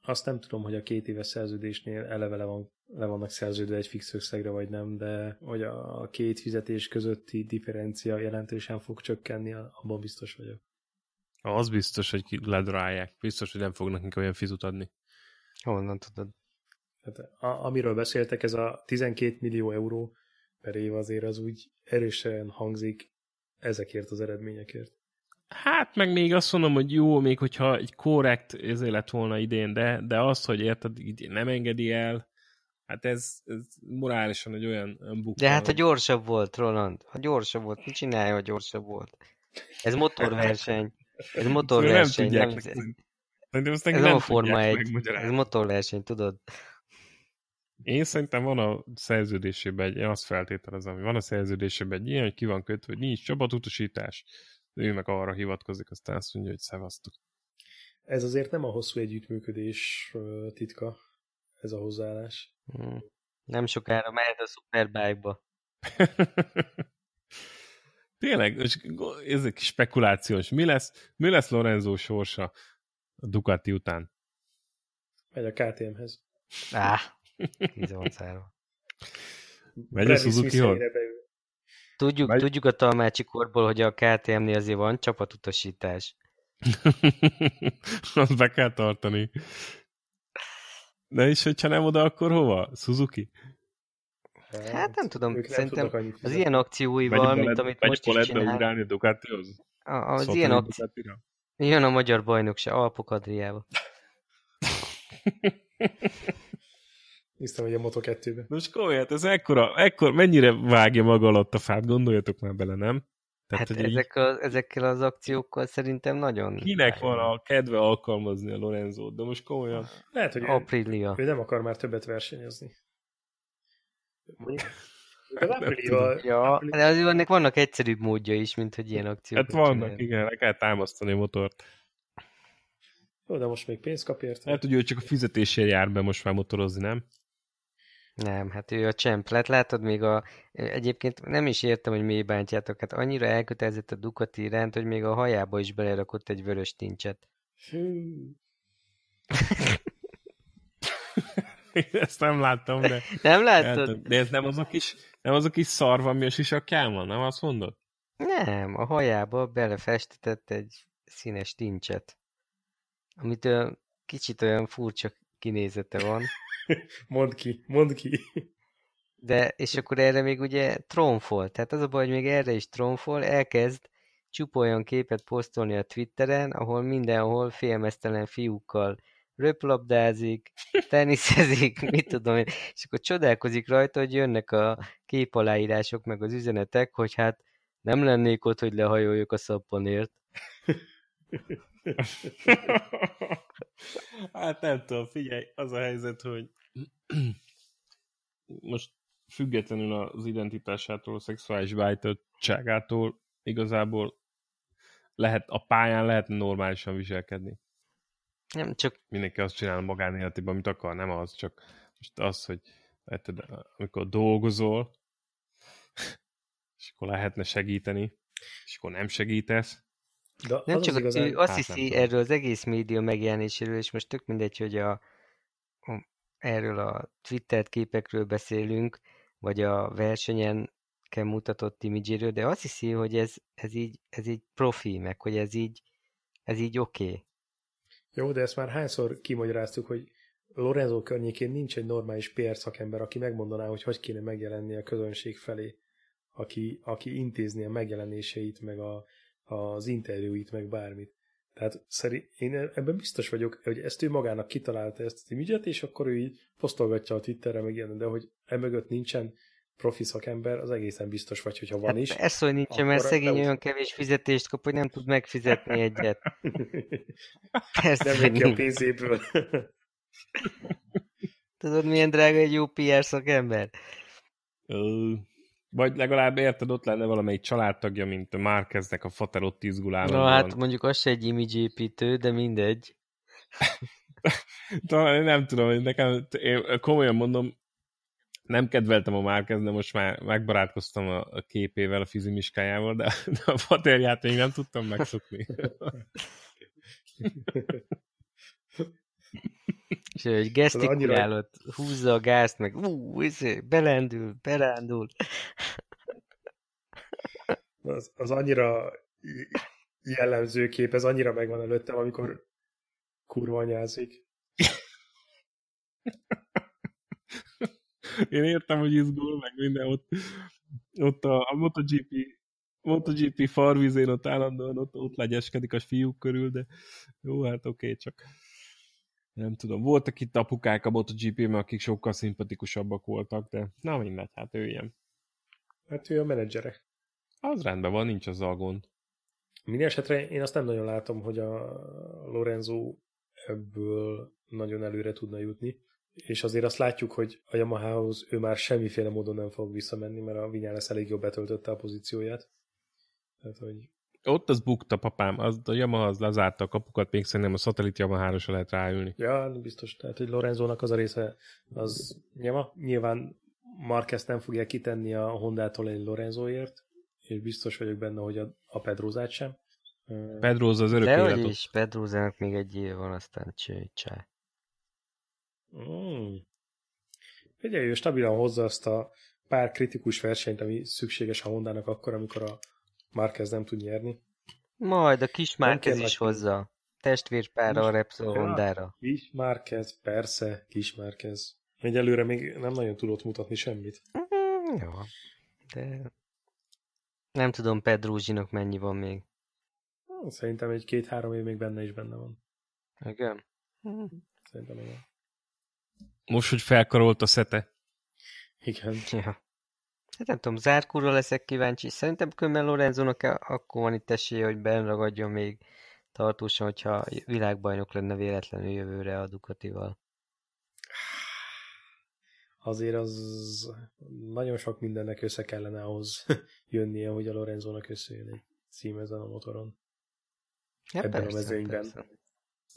Azt nem tudom, hogy a két éves szerződésnél eleve le, van, le vannak szerződve egy fix összegre, vagy nem, de hogy a két fizetés közötti differencia jelentősen fog csökkenni, abban biztos vagyok. Az biztos, hogy ledrálják. Biztos, hogy nem fognak nekik olyan fizut adni. Honnan tudod? Hát, a, amiről beszéltek, ez a 12 millió euró per év azért az úgy erősen hangzik, ezekért az eredményekért. Hát meg még azt mondom, hogy jó, még hogyha egy korrekt ezért lett volna idén, de, de az, hogy érted, idén nem engedi el, hát ez, ez morálisan egy olyan bukta. De hát a gyorsabb volt, Roland. Ha gyorsabb volt, mit csinálja, ha gyorsabb volt? Ez motorverseny. Ez motorverseny. Nem, nem, ez, ez nem, nem a Forma egy. Ez motorverseny, tudod? Én szerintem van a szerződésében egy, én azt feltételezem, hogy van a szerződésében egy ilyen, hogy ki van kötve, hogy nincs csapatutasítás, ő meg arra hivatkozik, aztán azt mondja, hogy szevasztok. Ez azért nem a hosszú együttműködés titka, ez a hozzáállás. Hmm. Nem sokára mehet a Superbike-ba. Tényleg, ez egy spekulációs. Mi lesz, mi lesz Lorenzo sorsa a Ducati után? Megy a KTM-hez. Áh, 18-3. Megy a suzuki Tudjuk, Megy... tudjuk a talmácsi korból, hogy a KTM-nél azért van csapatutasítás. Azt be kell tartani. De is, hogyha nem oda, akkor hova? Suzuki? Hát, hát nem tudom, ők szerintem az ilyen akcióival, mint amit megy most is csinál. ugrálni Ducatihoz? Az Szokani ilyen akció... Jön a magyar bajnokság, Alpok Adriába. Hiszem, hogy a Moto2-be. Most komolyan, hát ez ekkora, ekkor, mennyire vágja maga alatt a fát, gondoljatok már bele, nem? Tehát, Hát hogy így ezek a, ezekkel az akciókkal szerintem nagyon... kinek van a kedve alkalmazni a Lorenzót, de most komolyan. Lehet, hogy ő, Aprilia. ő nem akar már többet versenyezni. Nem Aprilia, Ja, de azért ennek vannak egyszerűbb módja is, mint hogy ilyen akciókat Hát vannak, csináljon. igen, le kell támasztani a motort. Jó, de most még pénzt kap érte. Lehet, hogy ő csak a fizetésért jár be most már motorozni, nem? Nem, hát ő a csemp lett. Látod még a... Egyébként nem is értem, hogy miért bántjátok. Hát annyira elkötelezett a Ducati iránt, hogy még a hajába is belerakott egy vörös tincset. Ezt nem láttam, de... Nem látod? Hát, de ez nem az a kis, nem az a kis szarva, ami a sisakján van, nem azt mondod? Nem, a hajába belefestetett egy színes tincset. Amit olyan kicsit olyan furcsa kinézete van. Mondd ki, mondd ki. De, és akkor erre még ugye trónfol. Tehát az a baj, hogy még erre is trónfol, elkezd csupa olyan képet posztolni a Twitteren, ahol mindenhol félmeztelen fiúkkal röplabdázik, teniszezik, mit tudom én, és akkor csodálkozik rajta, hogy jönnek a képaláírások, meg az üzenetek, hogy hát nem lennék ott, hogy lehajoljuk a szappanért. hát nem tudom, figyelj, az a helyzet, hogy most függetlenül az identitásától, a szexuális beállítottságától igazából lehet, a pályán lehet normálisan viselkedni. Nem csak Mindenki azt csinál magánéletében, amit akar, nem az, csak most az, hogy érted, amikor dolgozol, és akkor lehetne segíteni, és akkor nem segítesz, De Nem az csak az az, igazán, ő azt hát nem hiszi tudom. erről az egész média megjelenéséről, és most tök mindegy, hogy a, a, erről a Twitter képekről beszélünk, vagy a versenyen kell mutatott imidzséről, de azt hiszi, hogy ez, ez, így, ez így profi, meg hogy ez így, ez így oké. Okay. Jó, de ezt már hányszor kimagyaráztuk, hogy Lorenzo környékén nincs egy normális PR szakember, aki megmondaná, hogy hogy kéne megjelenni a közönség felé, aki, aki intézni a megjelenéseit, meg a, az interjúit, meg bármit. Tehát szerint én ebben biztos vagyok, hogy ezt ő magának kitalálta ezt az imidzset, és akkor ő így posztolgatja a Twitterre, meg ilyen, de hogy emögött nincsen profi szakember, az egészen biztos vagy, hogyha van Hát is. persze, hogy nincsen, mert szegény olyan kevés fizetést kap, hogy nem tud megfizetni egyet. Persze, Nem neki a nincs. pénzéből. Tudod, milyen drága egy jó PR szakember? Ö, vagy legalább érted, ott lenne valamelyik családtagja, mint a Márkeznek a fater ott izgul Na hát mondjuk az se egy image építő, de mindegy. Talán nem tudom, hogy nekem, én komolyan mondom, nem kedveltem a Márquez, de most már megbarátkoztam a, a képével, a fizimiskájával, de, de a faterját még nem tudtam megszokni. És hogy gesztikulálod, húzza a gázt, meg ú, izé, belendül, berándul. Az, az annyira jellemző kép, ez annyira megvan előttem, amikor kurva anyázik. Én értem, hogy izgul, meg minden ott, ott a, a MotoGP, MotoGP farvizén ott állandóan ott, ott legyeskedik a fiúk körül, de jó, hát oké, okay, csak nem tudom. Voltak itt apukák a MotoGP-ben, akik sokkal szimpatikusabbak voltak, de na mindegy, hát ő ilyen. Hát ő a menedzsere. Az rendben van, nincs azzal gond. Minden esetre én azt nem nagyon látom, hogy a Lorenzo ebből nagyon előre tudna jutni. És azért azt látjuk, hogy a Yamahához ő már semmiféle módon nem fog visszamenni, mert a Vinyales elég jobb betöltötte a pozícióját. Tehát, hogy Ott az bukta, papám. Az, a Yamaha az lezárta a kapukat, még szerintem a szatellit Yamaha-ra se lehet ráülni. Ja, biztos. Tehát, hogy Lorenzónak az a része az nyilván, nyilván Marquez nem fogja kitenni a Hondától egy Lorenzóért, és biztos vagyok benne, hogy a, a Pedrózát sem. Pedroza az örök De életot. is, Pedrózának még egy év van, aztán cső, csá. Mm. Figyelj, ő stabilan hozza azt a pár kritikus versenyt, ami szükséges a Hondának akkor, amikor a Marquez nem tud nyerni. Majd a kis kell is nagy- hozza. Testvérpára a Repsol. Hondára. Kis Márquez, persze, kis Márquez. Egyelőre még nem nagyon tudott mutatni semmit. Mm, Jó, de nem tudom Pedrózsinak mennyi van még. Szerintem egy két-három év még benne is benne van. Igen? Szerintem igen. Most, hogy felkarolt a szete. Igen. Ja. Hát nem tudom, Zárkúra leszek kíváncsi. Szerintem Kömmel Lorenzónak akkor van itt esélye, hogy benragadjon még tartósan, hogyha világbajnok lenne véletlenül jövőre a Ducatival. Azért az nagyon sok mindennek össze kellene ahhoz jönnie, hogy a Lorenzónak összejön egy cím ezen a motoron. Ja, Ebben a persze, mezőnyben. Persze.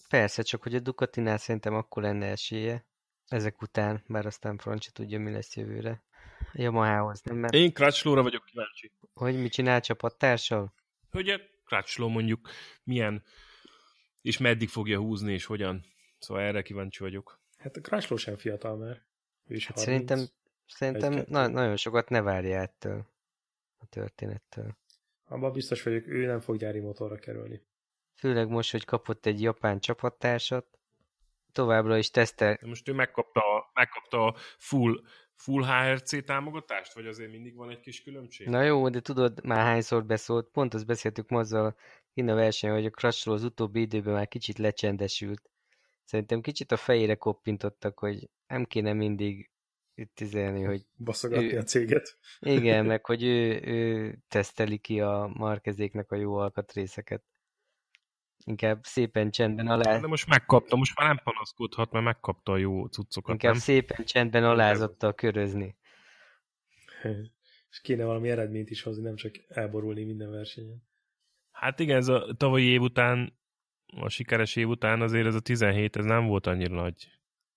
persze, csak hogy a Ducatinál szerintem akkor lenne esélye ezek után, bár aztán Francsi tudja, mi lesz jövőre. Yamahához, nem? Mert... Én Crutchlowra vagyok kíváncsi. Hogy mit csinál csapattársal? Hogy Crutchlow mondjuk milyen, és meddig fogja húzni, és hogyan. Szóval erre kíváncsi vagyok. Hát a Crashlow sem fiatal már. Ő is Hát 30. szerintem szerintem Egy-kettő. na- nagyon sokat ne várja ettől a történettől. Abban biztos vagyok, ő nem fog gyári motorra kerülni. Főleg most, hogy kapott egy japán csapattársat, továbbra is tesztel. De most ő megkapta, megkapta a full, full HRC támogatást, vagy azért mindig van egy kis különbség? Na jó, de tudod, már hányszor beszólt, pont azt beszéltük ma azzal a versenyen, hogy a Crashról az utóbbi időben már kicsit lecsendesült. Szerintem kicsit a fejére koppintottak, hogy nem kéne mindig itt izelni, hogy Baszogatni Ő- a céget. igen, meg hogy ő, ő teszteli ki a markezéknek a jó alkatrészeket. Inkább szépen csendben alá, De most megkapta, most már nem panaszkodhat, mert megkapta a jó cuccokat, inkább nem? szépen csendben alázattal körözni. És kéne valami eredményt is hozni, nem csak elborulni minden versenyen. Hát igen, ez a tavalyi év után, a sikeres év után azért ez a 17, ez nem volt annyira nagy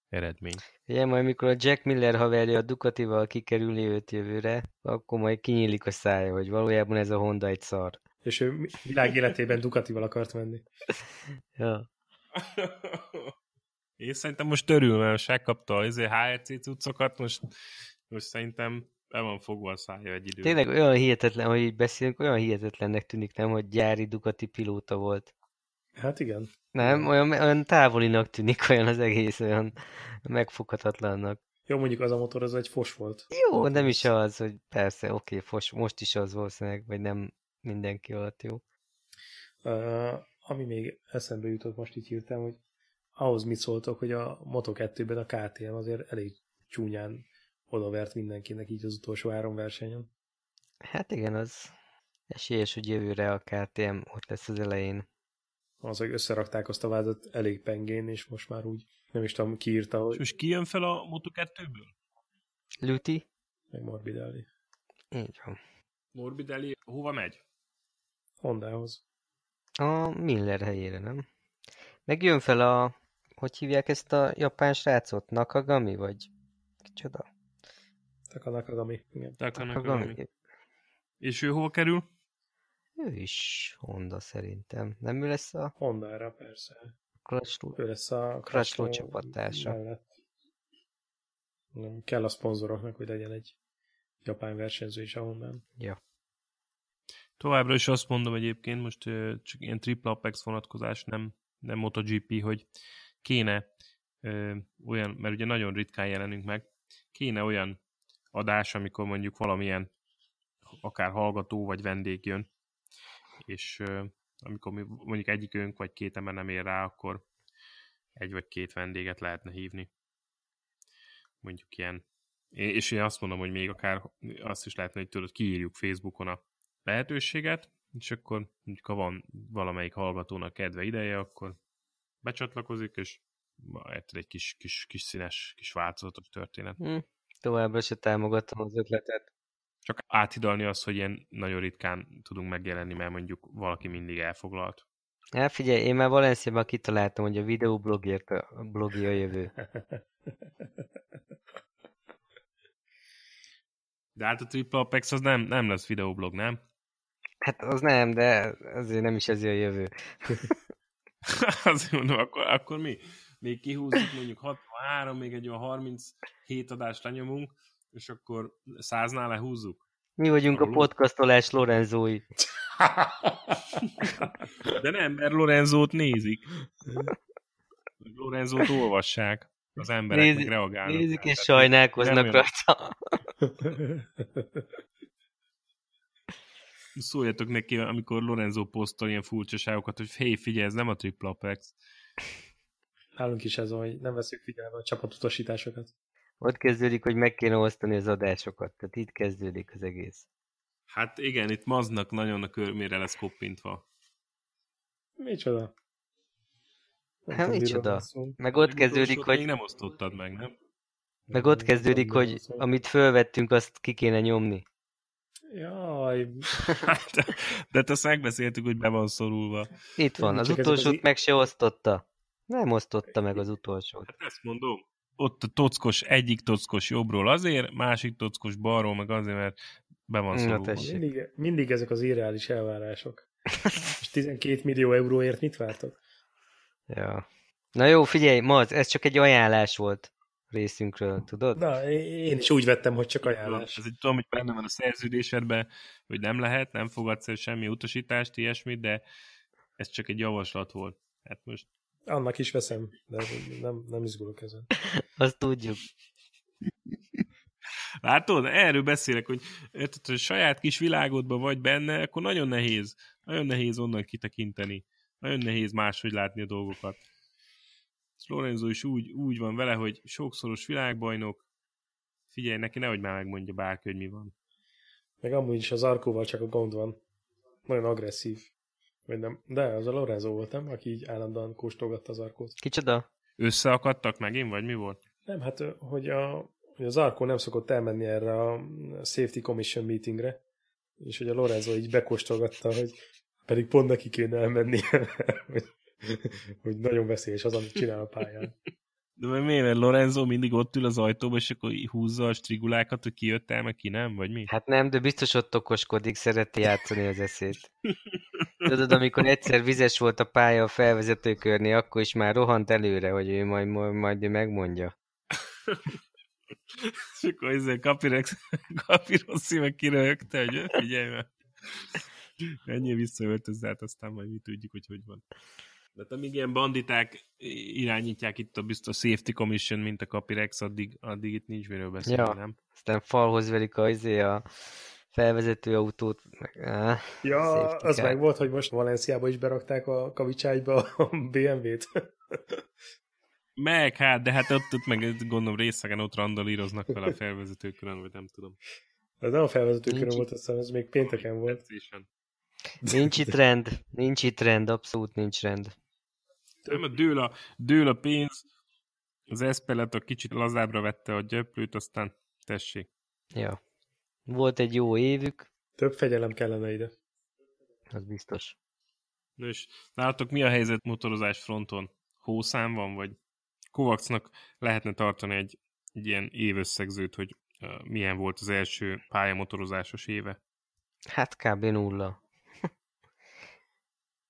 eredmény. Ugye majd mikor a Jack Miller haverja a Ducatival kikerüli őt jövőre, akkor majd kinyílik a szája, hogy valójában ez a Honda egy szar. És ő világ életében Ducatival akart menni. Ja. Én szerintem most örül, mert most megkapta az HRC cuccokat, most, most szerintem be van fogva a szája egy idő. Tényleg olyan hihetetlen, hogy így beszélünk, olyan hihetetlennek tűnik, nem, hogy gyári Ducati pilóta volt. Hát igen. Nem, olyan, olyan távolinak tűnik, olyan az egész, olyan megfoghatatlannak. Jó, mondjuk az a motor az egy fos volt. Jó, nem is az, hogy persze, oké, fos, most is az valószínűleg, vagy nem mindenki alatt jó. Uh, ami még eszembe jutott most így hirtelen, hogy ahhoz mit szóltok, hogy a Moto2-ben a KTM azért elég csúnyán odavert mindenkinek így az utolsó három versenyen. Hát igen, az esélyes, hogy jövőre a KTM ott lesz az elején. Az, hogy összerakták azt a vázat elég pengén, és most már úgy nem is tudom, ki írta, És hogy most ki jön fel a Moto2-ből? Luti? meg Morbidelli. Így van. Morbidelli hova megy? Hondához. A Miller helyére, nem? Meg jön fel a... Hogy hívják ezt a japán srácot? Nakagami, vagy? Kicsoda? Taka Nakagami. Igen. Nakagami. És ő hova kerül? Ő is Honda szerintem. Nem ő lesz a Hondára persze. Crutchlow? Ő lesz a Crutchlow csapattársa. mellett. Nem, kell a szponzoroknak, hogy legyen egy japán versenyző is a Hondán. Ja. Továbbra is azt mondom egyébként, most csak ilyen triple apex vonatkozás, nem, nem MotoGP, hogy kéne ö, olyan, mert ugye nagyon ritkán jelenünk meg, kéne olyan adás, amikor mondjuk valamilyen akár hallgató vagy vendég jön, és ö, amikor mi, mondjuk egyikünk vagy két ember nem ér rá, akkor egy vagy két vendéget lehetne hívni. Mondjuk ilyen. És én azt mondom, hogy még akár azt is lehetne, hogy tudod, kiírjuk Facebookon a lehetőséget, és akkor ha van valamelyik hallgatónak kedve ideje, akkor becsatlakozik, és egyszer egy kis, kis, kis színes, kis változatos történet. Hm. Továbbra se támogatom az ötletet. Csak áthidalni azt, hogy ilyen nagyon ritkán tudunk megjelenni, mert mondjuk valaki mindig elfoglalt. Hát figyelj, én már Valenciában kitaláltam, hogy a videoblogért a blogi a jövő. De hát a Triple Apex az nem, nem lesz videoblog, nem? Hát az nem, de azért nem is ez a jövő. Azért mondom, akkor, akkor mi? Még kihúzzuk mondjuk 63, még egy olyan 37 adást lenyomunk, és akkor száznál lehúzzuk. Mi vagyunk a Alul. podcastolás Lorenzói. De nem, mert Lorenzót nézik. Lorenzót olvassák. Az emberek Nézi- reagálnak. Nézik és sajnálkoznak rajta. Szóljatok neki, amikor Lorenzo posztol ilyen furcsaságokat, hogy hé, figyelj, ez nem a Triple Apex. Nálunk is ez van, hogy nem veszük figyelme a csapatutasításokat. Ott kezdődik, hogy meg kéne osztani az adásokat. Tehát itt kezdődik az egész. Hát igen, itt maznak nagyon a körmére lesz koppintva. Micsoda? Nem Hát micsoda? Meg ott kezdődik, még hogy, nem osztottad meg, nem? meg ott kezdődik, hogy amit fölvettünk, azt ki kéne nyomni. Jaj, Hát, de hát azt megbeszéltük, hogy be van szorulva. Itt van, az Csak az utolsót i- meg se osztotta. Nem osztotta meg az utolsót. Hát ezt mondom. Ott a tockos, egyik tockos jobbról azért, másik tockos balról meg azért, mert be van szorulva. mindig, mindig ezek az irreális elvárások. És 12 millió euróért mit vártok? Ja. Na jó, figyelj, Maz, ez csak egy ajánlás volt részünkről, tudod? Na, én is úgy vettem, hogy csak ajánlás. Ez egy tudom, hogy benne van a szerződésedben, hogy nem lehet, nem fogadsz el semmi utasítást, ilyesmit, de ez csak egy javaslat volt. Hát most Annak is veszem, de nem, nem izgulok ezen. Azt tudjuk. Látod? Erről beszélek, hogy érted, hogy saját kis világodban vagy benne, akkor nagyon nehéz. Nagyon nehéz onnan kitekinteni. Nagyon nehéz máshogy látni a dolgokat. És Lorenzo is úgy, úgy van vele, hogy sokszoros világbajnok, figyelj neki, nehogy már megmondja bárki, hogy mi van. Meg amúgy is az Arkóval csak a gond van. Nagyon agresszív. Vagy nem. De az a Lorenzo volt, nem? Aki így állandóan kóstolgatta az Arkót. Kicsoda? Összeakadtak megint, vagy mi volt? Nem, hát hogy, a, hogy az Arkó nem szokott elmenni erre a Safety Commission meetingre, és hogy a Lorenzo így bekóstolgatta, hogy pedig pont neki kéne elmenni, hogy, hogy nagyon veszélyes az, amit csinál a pályán. De mert miért? Mert Lorenzo mindig ott ül az ajtóba, és akkor húzza a strigulákat, hogy ki jött el, meg ki nem, vagy mi? Hát nem, de biztos ott okoskodik, szereti játszani az eszét. Tudod, amikor egyszer vizes volt a pálya a felvezetőkörnél, akkor is már rohant előre, hogy ő majd, majd, majd megmondja. És akkor ezzel Kapirex, Kapiroszi meg kiröhögte, hogy "Ö, figyelj meg. Ennyi visszaöltözze, hát aztán majd mi tudjuk, hogy hogy van. De hát amíg ilyen banditák irányítják itt a biztos safety commission, mint a Capirex, addig, addig itt nincs miről beszélni, Ja. nem? Aztán falhoz verik a, izé a felvezető autót. Á, Ja, az meg volt, hogy most Valenciába is berakták a kavicságyba a BMW-t. Meg hát, de hát ott, ott meg gondolom részegen ott randalíroznak fel a felvezetőkörön, vagy nem tudom. Ez nem a felvezetőkörön Nincs- volt, azt hiszem, ez még pénteken volt. Nincs itt rend, nincs itt rend, abszolút nincs rend. Nem, a dől a, dől a pénz, az Espelet a kicsit lazábbra vette a gyöplőt, aztán tessék. Ja. Volt egy jó évük, Több fegyelem kellene ide. az biztos. Na és nálatok mi a helyzet motorozás fronton? Hószám van, vagy Kovacsnak lehetne tartani egy, egy ilyen évösszegzőt, hogy uh, milyen volt az első pályamotorozásos éve? Hát kb. nulla.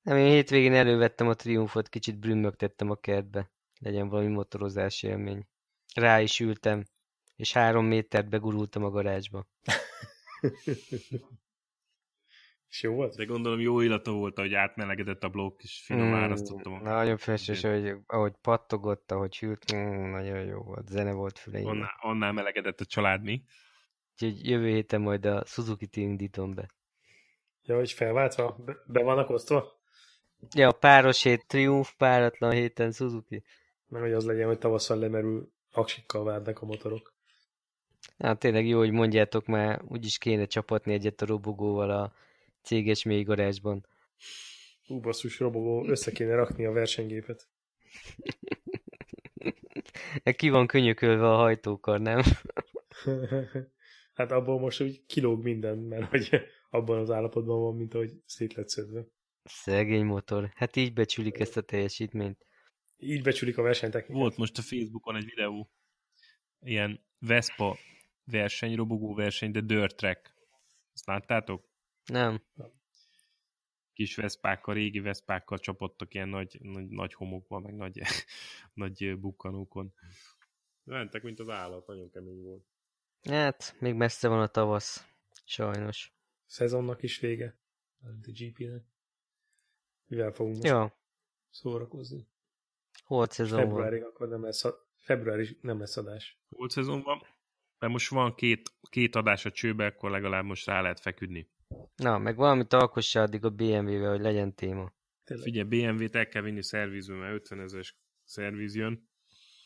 Nem, én hétvégén elővettem a triumfot, kicsit brümmögtettem a kertbe. Legyen valami motorozási élmény. Rá is ültem, és három métert begurultam a garázsba. És jó volt? De gondolom jó illata volt, hogy átmelegedett a blokk, és finom Mm, árasztottam. a- Nagyon festes, hogy ahogy pattogott, ahogy hűlt, mm, nagyon jó volt. Zene volt füleimben. Annál, annál melegedett a család, mi? Úgyhogy jövő héten majd a Suzuki-t indítom be. Ja, hogy felváltva? Be, be vannak osztva? Ja, páros hét Triumph, páratlan héten Suzuki. Mert hogy az legyen, hogy tavasszal lemerül, aksikkal várnak a motorok. Hát tényleg jó, hogy mondjátok már, úgyis kéne csapatni egyet a robogóval a céges mély garázsban. Ú, basszus, robogó, össze kéne rakni a versenygépet. Ki van könyökölve a hajtókar, nem? hát abból most úgy kilóg minden, mert hogy abban az állapotban van, mint ahogy szét lett szedve. Szegény motor. Hát így becsülik ezt a teljesítményt. Így becsülik a versenytechnikát. Volt most a Facebookon egy videó, ilyen Vespa verseny, robogó verseny, de dirt track. Ezt láttátok? Nem. Kis veszpákkal, régi veszpákkal csapottak ilyen nagy, nagy, nagy homokba, meg nagy, nagy bukkanókon. Mentek, mint az állat, nagyon kemény volt. Hát, még messze van a tavasz. Sajnos. Szezonnak is vége. A GP-nek. Mivel fogunk most Ja, szórakozni? holt szezon van. Februárig akkor nem lesz, februári nem lesz adás. Volt szezon van. mert most van két, két adás a csőbe, akkor legalább most rá lehet feküdni. Na, meg valamit alkossa addig a BMW-vel, hogy legyen téma. Tényleg. Figyelj, BMW-t el kell vinni szervizbe, mert 50 ezeres szerviz jön,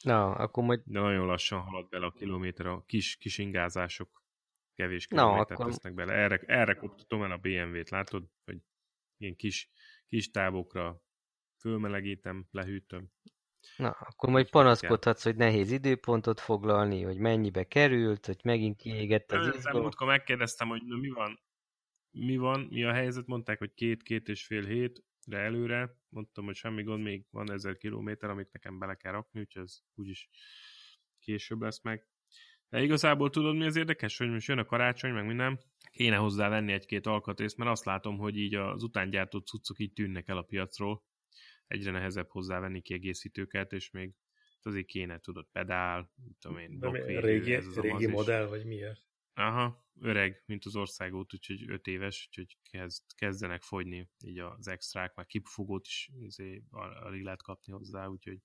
Na, akkor majd... de nagyon lassan halad bele a kilométer, a kis, kis ingázások kevés Na, kilométert akkor- tesznek bele. Erre, erre koptatom el a BMW-t, látod? Hogy ilyen kis, kis távokra fölmelegítem, lehűtöm. Na, akkor majd panaszkodhatsz, hogy nehéz időpontot foglalni, hogy mennyibe került, hogy megint kiégett az izgalom. múltkor megkérdeztem, hogy na, mi van, mi van, mi a helyzet, mondták, hogy két-két és fél hétre előre, mondtam, hogy semmi gond, még van ezer kilométer, amit nekem bele kell rakni, úgyhogy ez úgyis később lesz meg. De igazából tudod, mi az érdekes, hogy most jön a karácsony, meg minden, kéne hozzá venni egy-két alkatrészt, mert azt látom, hogy így az utángyártott cuccok így tűnnek el a piacról. Egyre nehezebb hozzávenni kiegészítőket, és még azért kéne, tudod, pedál, tudom én, blokkvédő, régi, ez az régi modell, vagy miért? Aha, öreg, mint az országút, úgyhogy 5 éves, úgyhogy kezd, kezdenek fogyni így az extrák, már kipufogót is al- alig lehet kapni hozzá, úgyhogy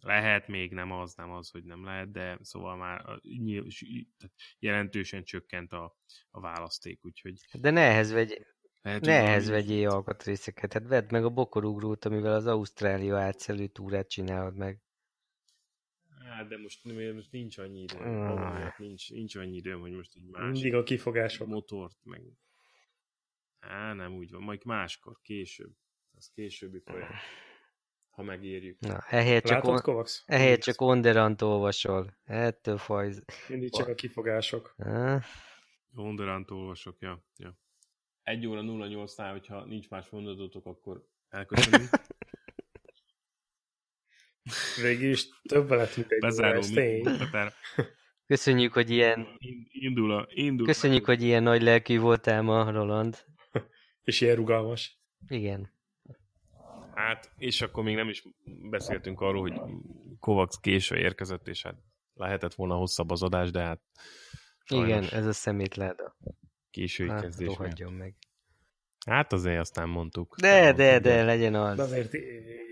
lehet még, nem az, nem az, hogy nem lehet, de szóval már a- tehát jelentősen csökkent a, a választék, úgyhogy De nehez vegy, lehet, nehez valami- vegyél alkatrészeket. Hát vedd meg a bokorugrót, amivel az Ausztrália átszelő túrát csinálod meg. Hát, de most, most nincs annyi időm, Ah. nincs, nincs annyi időm, hogy most egy másik Mindig a kifogások. motort, meg... Á, nem úgy van, majd máskor, később. Ez későbbi projekt. Ha megérjük. Na, ehelyett csak, Látod, on, Kovacs? ehelyett csak Onderant olvasol. Ettől fajz. Mindig csak a kifogások. Ha? Honderant olvasok, ja. ja. 1 óra 08-nál, hogyha nincs más mondatotok, akkor elköszönünk. Végül is több lett, mint egy. Betár. Köszönjük, hogy ilyen, Indul a... Indul köszönjük, hogy ilyen nagy lelkű voltál ma, Roland. És ilyen rugalmas. Igen. Hát, és akkor még nem is beszéltünk arról, hogy Kovacs késő érkezett, és hát lehetett volna hosszabb az adás, de hát Igen, ez a szemétláda. késői Hát, kezdés. meg. Hát azért aztán mondtuk. De, de, Mondtuk, de, legyen De az. azért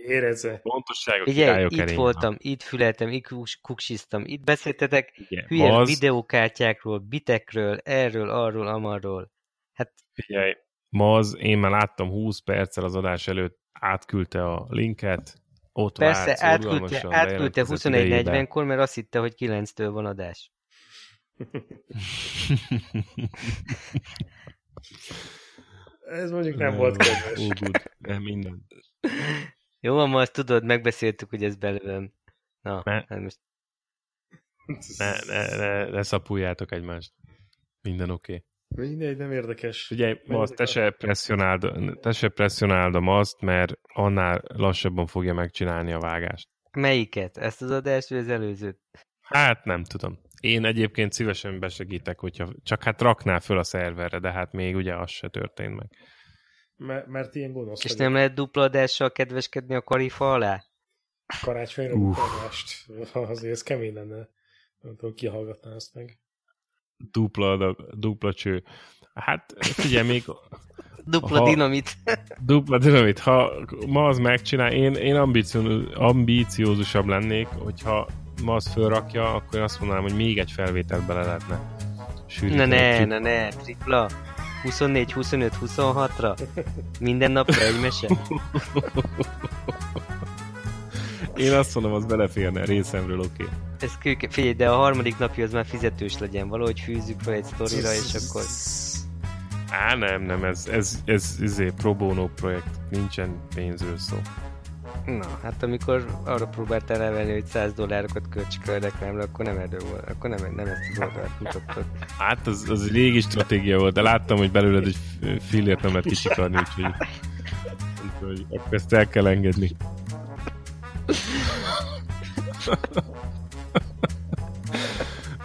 érezze. Pontosságot Figyelj, királyok itt elé. voltam, itt füleltem, itt kuks- kuksiztam, itt beszéltetek Igen, hülye az, videókártyákról, bitekről, erről, arról, amarról. Hát figyelj, Maz, én már láttam 20 perccel az adás előtt, átküldte a linket, ott persze, várt átküldte, átküldte bejelentkezett idejébe. 21.40-kor, mert azt hitte, hogy 9-től van adás. Ez mondjuk nem volt kedves. Ó, good. Nem, minden. Jó, van, ma azt tudod, megbeszéltük, hogy ez belőlem. Na, Ne. hát most Ne, ne, ne, ne szapuljátok egymást. Minden oké. Okay. Mindegy, nem érdekes. Figyelj, Maz, te se presszionáld, te se presszionáld a Mazt, mert annál lassabban fogja megcsinálni a vágást. melyiket? Ezt az adást, vagy az előzőt? Hát nem tudom. Én egyébként szívesen besegítek, hogyha csak hát raknál föl a szerverre, de hát még ugye az se történt meg. M- mert ilyen gonosz És vagyok. nem lehet dupla adással kedveskedni a karifa alá? Karácsonyra Uff. bukálást. Azért ez kemény lenne. Nem tudom, ki hallgatná ezt meg. Dupla adag, dupla cső. Hát figyelj, még Dupla Ha- dinamit. dupla dinamit, ha ma az megcsinál, én, én ambíciózusabb lennék, hogyha ma az fölrakja, akkor én azt mondanám, hogy még egy felvételt bele lehetne Na sűríteni. ne, na ne, tripla. 24, 25, 26-ra? Minden napra egy mese? Én azt mondom, az beleférne részemről, oké. Okay. Ez kőke, figyelj, de a harmadik napja az már fizetős legyen, valahogy fűzzük fel egy sztorira, és akkor... Á, nem, nem, ez, ez, ez, ez, ez pro bono projekt, nincsen pénzről szó. Na, hát amikor arra próbáltál elvenni, hogy 100 dollárokat költsük a reklámra, akkor nem erről volt, akkor nem, nem ezt az oldalt mutattad. Hát az, az régi stratégia volt, de láttam, hogy belőled egy fillért nem lehet kicsikarni, úgyhogy, úgyhogy akkor ezt el kell engedni.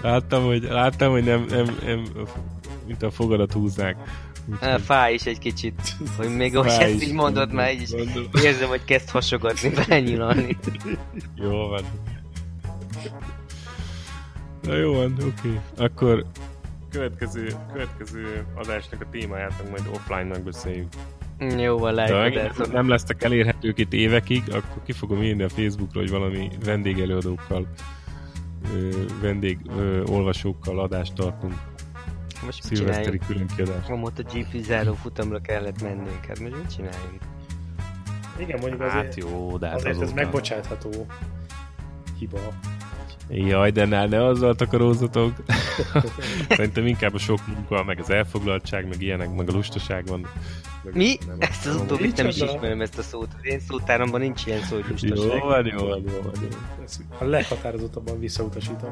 Láttam, hogy, láttam, hogy nem, nem, nem mint a fogadat húzzák. Á, fáj is egy kicsit, hogy még ahogy ezt így mondod, már így is érzem, hogy kezd hasogatni, belenyílalni. Jó van. Na jó van, oké. Okay. Akkor következő, következő adásnak a témáját majd offline megbeszéljük. Jó van, De megint ez nem lesztek elérhetők itt évekig, akkor ki fogom írni a Facebookra, hogy valami vendégelőadókkal vendég ö, olvasókkal adást tartunk. Most Szilveszteri csináljunk? külön kiadást. A MotoGP záró futamra kellett mennünk, hát most mit csináljunk? Igen, mondjuk azért, Hát jó, de hát azért ez megbocsátható hiba. Jaj, de nál ne azzal takarózatok. Szerintem inkább a sok munka, meg az elfoglaltság, meg ilyenek, meg a lustaság van. Mi? Nem ezt az utóbbit nem is ismerem ezt a szót. Én szótáramban nincs ilyen szó, hogy lustaság. Jó van, jó van, jó van. A leghatározottabban visszautasítom.